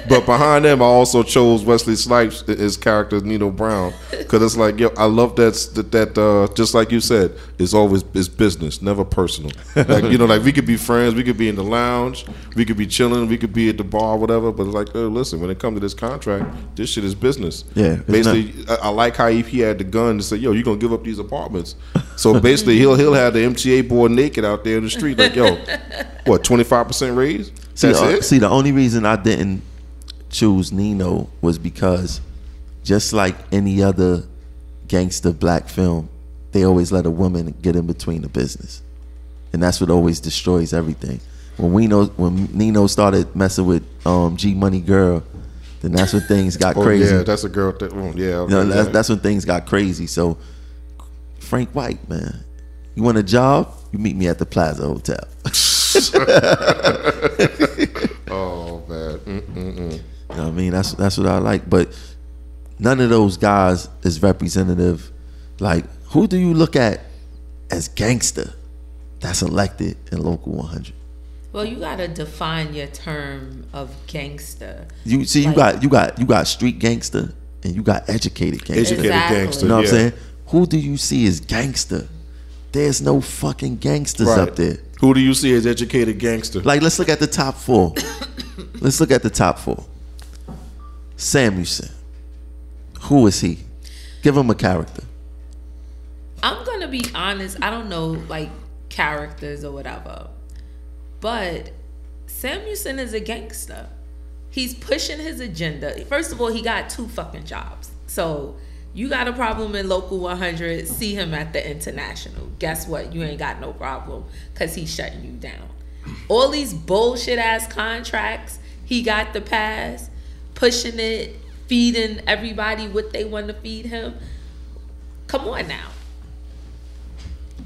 but behind them, I also chose Wesley Snipes his character Nino Brown because it's like, yo, I love that that, that uh, just like you said, it's always it's business, never personal. Like you know, like we could be friends, we could be in the lounge, we could be chilling, we could be at the bar, whatever. But it's like, oh, listen, when it comes to this contract, this shit is business. Yeah, basically, I, I like how if he had the gun to say, yo, you are gonna give up these apartments. So basically, he'll he'll have the MTA boy naked out there in the street, like, yo, what twenty five percent raise? See, That's uh, see, the only reason I didn't choose Nino was because, just like any other gangster black film, they always let a woman get in between the business, and that's what always destroys everything. When we know when Nino started messing with um, G Money Girl, then that's when things got Oh crazy. yeah, that's a girl. That, oh, yeah, You know, that's, yeah. that's when things got crazy. So, Frank White, man, you want a job? You meet me at the Plaza Hotel. oh man. Mm-mm-mm. You know what I mean? That's that's what I like. But none of those guys is representative. Like, who do you look at as gangster that's elected in local 100? Well, you gotta define your term of gangster. You see, you got you got you got street gangster and you got educated gangster. Educated Exactly. gangster. You know what yeah. I'm saying? Who do you see as gangster? There's no fucking gangsters Right. up there. Who do you see as educated gangster? Like, let's look at the top four. let's look at the top four. Samuelsen. Who is he? Give him a character. I'm gonna be honest. I don't know like characters or whatever, but Samuelsen is a gangster. He's pushing his agenda. First of all, he got two fucking jobs. So you got a problem in local 100. See him at the international. Guess what? You ain't got no problem because he's shutting you down. All these bullshit ass contracts. He got the pass, pushing it, feeding everybody what they want to feed him. Come on now.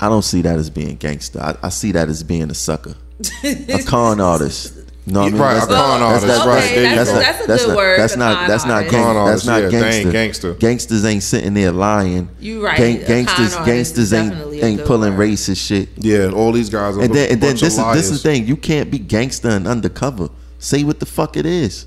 I don't see that as being gangster. I, I see that as being a sucker, a con artist. You know what I mean? Right, That's a not- con that's- artist, that's right, not- there you that's, go. that's a That's good not, word. that's not con that's not artist. gang, Con that's not yeah, gangster. ain't gangster. Gangsters ain't sitting there lying. You right. Gang- gangsters gangsters ain't ain't pulling word. racist shit. Yeah, all these guys are And a then and then this is this is the thing. You can't be gangster and undercover. Say what the fuck it is.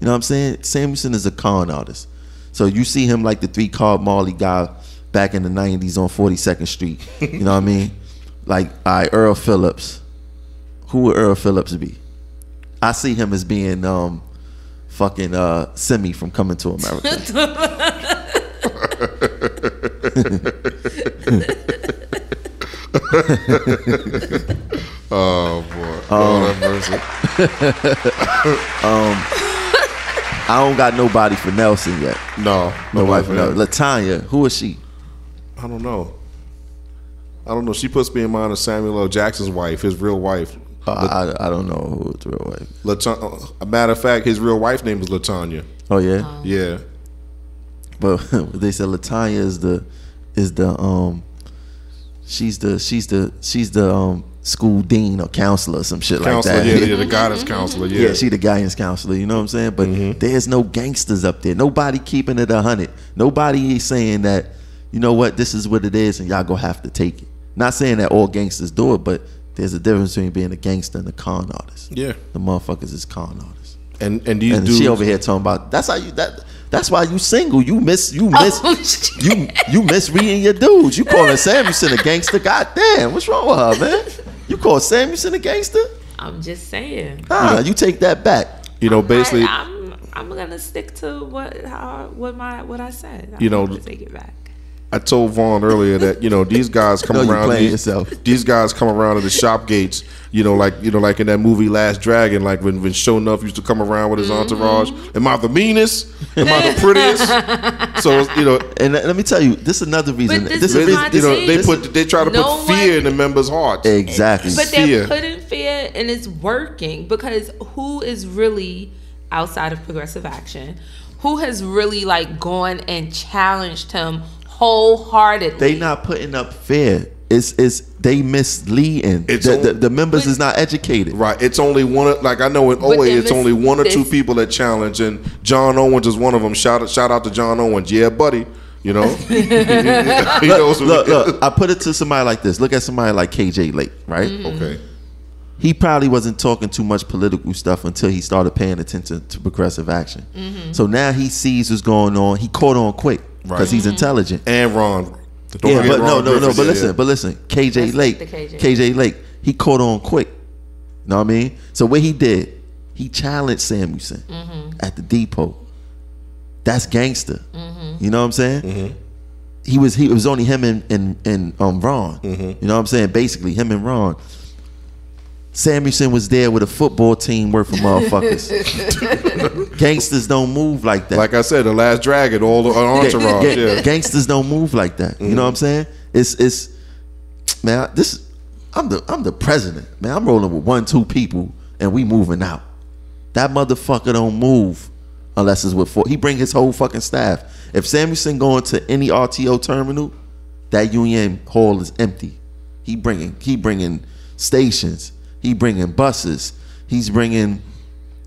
You know what I'm saying? Samuelsen is a con artist. So you see him like the three card Marley guy back in the nineties on Forty Second Street. You know what I mean? Like I Earl Phillips. Who would Earl Phillips be? I see him as being um fucking uh Semmi from Coming to America. Oh boy. Um, Oh, that mercy. I don't got nobody for Nelson yet. No, Nobody for. Nelson. Latanya, who is she? I don't know. I don't know. She puts me in mind of Samuel L. Jackson's wife, his real wife. Uh, I, I don't know who it's real wife. Latan- a matter of fact, his real wife name is Latanya. Oh yeah. Yeah. But they said Latanya is the is the um she's the she's the she's the um school dean or counselor or some shit Counselor, like that. yeah, yeah, the guidance counselor, yeah. Yeah, she the guidance counselor. You know what I'm saying? But there's no gangsters up there. Nobody keeping it a hundred. Nobody is saying that. You know what? This is what it is, and y'all gonna have to take it. Not saying that all gangsters do it, but there's a difference between being a gangster and a con artist. Yeah. The motherfuckers is con artists. And and these And dudes she over here talking about that's how you that that's why you single. You miss you oh, miss Oh, you you miss reading your dudes. You calling Samuelsen a gangster? God damn, what's wrong with her, man? You call Samuelsen a gangster? I'm just saying. Nah, you take that back. you know, basically I, am I'm gonna stick to what how what my what I said. I'm You know, gonna take it back. I told Vaughn earlier that you know these guys come No, around. playing These, yourself. these guys come around to the shop gates. You know, like you know, like in that movie Last Dragon, like when when Sho'nuff used to come around with his mm-hmm. entourage. Am I the meanest? Am I the prettiest? so you know, And let let me tell you, this is another reason. But this This is is my you know, they put they try to No put fear one- in the members' hearts. exactly. But fear. they're putting fear and it's working because who is really outside of progressive action? Who has really like gone and challenged him wholeheartedly? they not putting up fear. It's it's they misleading. It's the, all- the, the members But- is not educated. Right. It's only one. Like I know in But OA, it's this- only one or two this- people that challenge, and John Owens is one of them. Shout out, shout out to John Owens. Yeah, buddy. You know. he knows Look, look, I put it to somebody like this. Look at somebody like KJ Lake, right? Mm-hmm. Okay. he probably wasn't talking too much political stuff until he started paying attention to progressive action. Mm-hmm. So now he sees what's going on. He caught on quick because Right. he's intelligent. And Ron. Don't yeah, but no, Ron no, no. Griffiths, But yeah. listen, but listen. KJ Let's Lake, the KJ. KJ Lake, he caught on quick. You know what I mean? So what he did, he challenged Samuelsen Mm-hmm. at the depot. That's gangster. Mm-hmm. You know what I'm saying? He was he it was only him and and, and um Ron. You know what I'm saying? Basically, him and Ron. Samuelsen was there with a football team worth of motherfuckers. Gangsters don't move like that. Like I said, the last dragon, all the uh, entourage. Ga- ga- yeah. Gangsters don't move like that. You know what I'm mm. saying? It's it's man. This I'm the I'm the president. Man, I'm rolling with one two people and we moving out. That motherfucker don't move unless it's with four. He bring his whole fucking staff. If Samuelsen going to any RTO terminal, that Union Hall is empty. He bringing he bringing stations. He bringing buses. He's bringing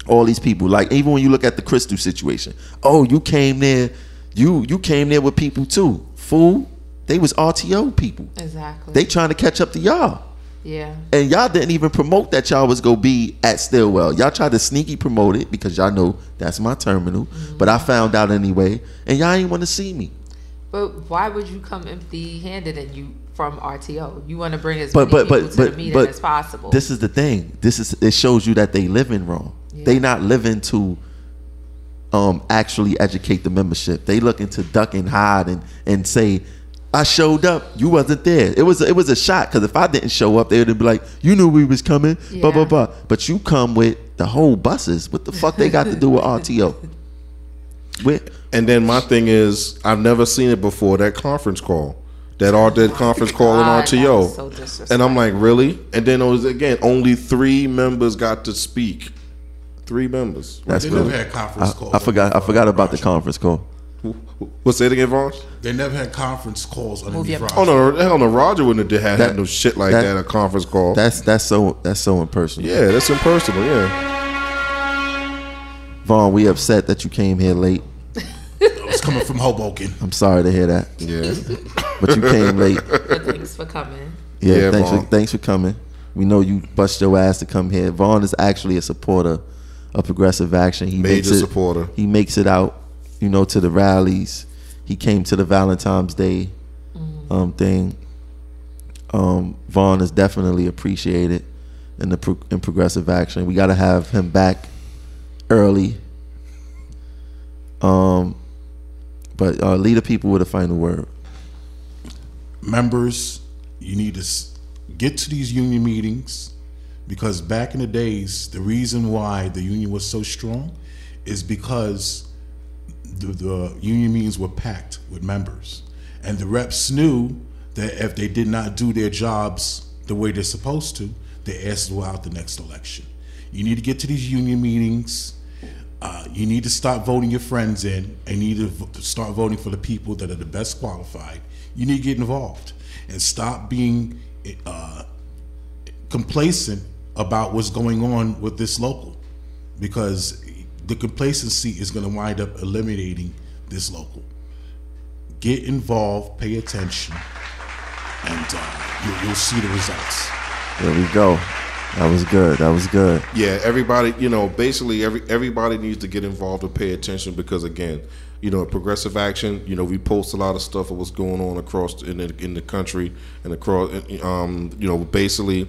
all these people. Like even when you look at the Crystal situation, oh, you came there, you you came there with people too. Fool, they was RTO people. Exactly. They trying to catch up to y'all. yeah. And y'all didn't even promote that y'all was gonna be at Stillwell. Y'all tried to sneaky promote it because y'all know that's my terminal. Mm-hmm. But I found out anyway, and y'all ain't want to see me. But why would you come empty-handed and you from RTO? You want to bring as But many but people but to the meeting but as possible. this is the thing. This is it shows you that they living wrong. They not living to um actually educate the membership. They looking to duck and hide and and say. I showed up. You wasn't there. It was it was a shot because if I didn't show up, they would be like, "You knew we was coming." Blah blah Yeah. blah. But you come with the whole buses. What the fuck they got to do with RTO? With And then my thing is, I've never seen it before. That conference call, that all that conference call in ah, God, that RTO, so disrespectful. and I'm like, really? And then it was again, only three members got to speak. Three members. that's They really, never had conference I, calls. I forgot. I forgot about the conference call. What's it again, Vaughn? They never had conference calls underneath your Roger. Oh no, hell no, Roger wouldn't have had, That- had no shit like that- that, a conference call. That's that's so that's so impersonal. yeah, that's impersonal. Yeah, Vaughn, we upset that you came here late. It was coming from Hoboken. I'm sorry to hear that, yeah. but you came late. but thanks for coming. Yeah, Yeah, thanks for thanks for coming. We know you bust your ass to come here. Vaughn is actually a supporter of progressive action. He makes Major it, supporter. He makes it out, you know, to the rallies. He came to the Valentine's Day um, thing. Um, Vaughn is definitely appreciated in the pro- in progressive action. We got to have him back early. Um, but uh, lead the people with a final word. members, you need to get to these union meetings because back in the days, the reason why the union was so strong is because the, the union meetings were packed with members, and the reps knew that if they did not do their jobs the way they're supposed to, their asses were out the next election. You need to get to these union meetings. Uh, you need to start voting your friends in and you need to start voting for the people that are the best qualified. You need to get involved and stop being uh, complacent about what's going on with this local because the complacency is going to wind up eliminating this local. Get involved, pay attention, and uh, you, you'll see the results. There we go. That was good. That was good. Yeah, everybody, you know, basically every everybody needs to get involved and pay attention because again, you know, progressive action, you know, we post a lot of stuff of what's going on across in the in the country and across um, you know, basically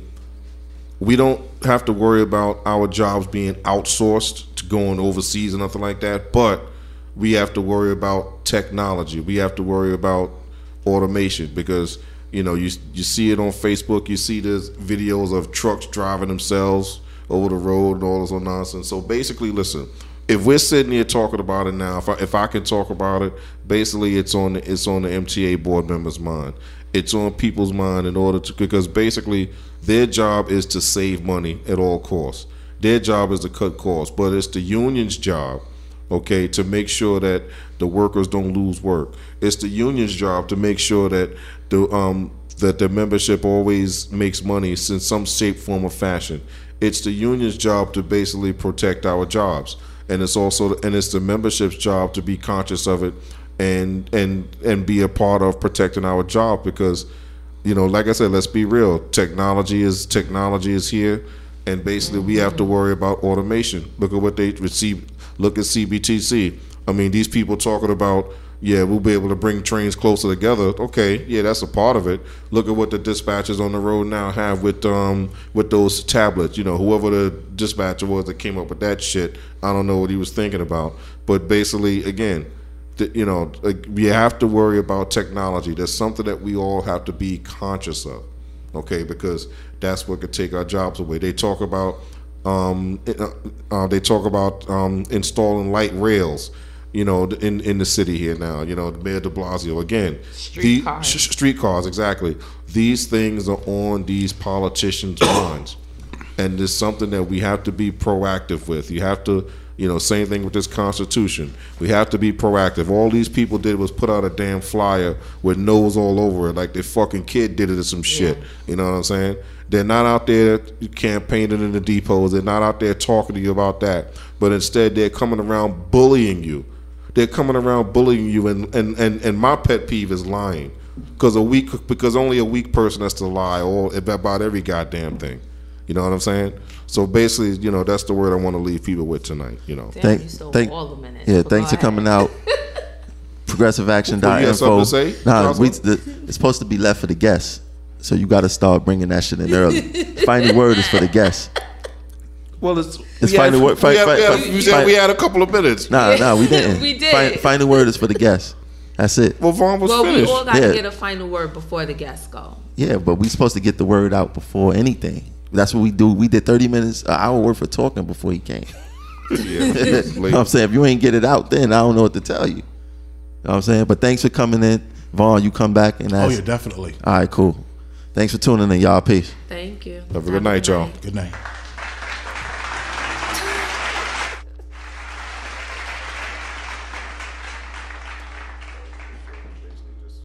we don't have to worry about our jobs being outsourced to going overseas or nothing like that, but we have to worry about technology. We have to worry about automation because you know you you see it on Facebook. You see the videos of trucks driving themselves over the road and all this other nonsense. So basically, listen. If we're sitting here talking about it now, if I, if I can talk about it, basically it's on the, it's on the MTA board members' mind. It's on people's mind in order to because basically their job is to save money at all costs. Their job is to cut costs, but it's the union's job okay, to make sure that the workers don't lose work. It's the union's job to make sure that the um that the membership always makes money in some shape, form, or fashion. It's the union's job to basically protect our jobs, and it's also and it's the membership's job to be conscious of it and and and be a part of protecting our job because you know, like I said, let's be real. Technology is technology is here. and basically we have to worry about automation. Look at what they receive. Look at CBTC. I mean, these people talking about yeah, we'll be able to bring trains closer together. Okay, yeah, that's a part of it. Look at what the dispatchers on the road now have with um with those tablets. You know, whoever the dispatcher was that came up with that shit, I don't know what he was thinking about. But basically, again, you know, like, we have to worry about technology. That's something that we all have to be conscious of. Okay, because that's what could take our jobs away. They talk about um, uh, uh, they talk about um, installing light rails you know, in in the city here now. You know, Mayor De Blasio again. Streetcars. The, sh- streetcars, exactly. These things are on these politicians' minds, and it's something that we have to be proactive with. You have to. You know, same thing with this Constitution. We have to be proactive. All these people did was put out a damn flyer with nose all over it, like their fucking kid did it or some shit. You know what I'm saying? They're not out there campaigning in the depots. They're not out there talking to you about that. But instead, they're coming around bullying you they're coming around bullying you and and and, and my pet peeve is lying because a weak because only a weak person has to lie all about every goddamn thing you know what i'm saying so basically you know that's the word i want to leave people with tonight you know Damn, Thank- you stole thank- all the minutes. Yeah, thanks go for coming out. Progressiveaction.info. You got something to Nah, we, the, it's supposed to be left for the guests. So you got to start bringing that shit in early. Final word is for the guests. well it's It's final word- we fi- had- fi- we had- fi- you said we had a couple of minutes Nah, nah, we didn't. We did. Fi- final word is for the guests. That's it. well vaughn was Well, we all got to Yeah. get a final word before the guests go. Yeah, but we supposed to get the word out before anything. That's what we do. We did 30 minutes, an hour worth of talking before he came. yeah, You know what I'm saying? If you ain't get it out, then I don't know what to tell you. You know what I'm saying? But thanks for coming in. Vaughn, you come back and Oh yeah, definitely. All right, cool. Thanks for tuning in, y'all. Peace. Thank you. have a good night y'all Good night.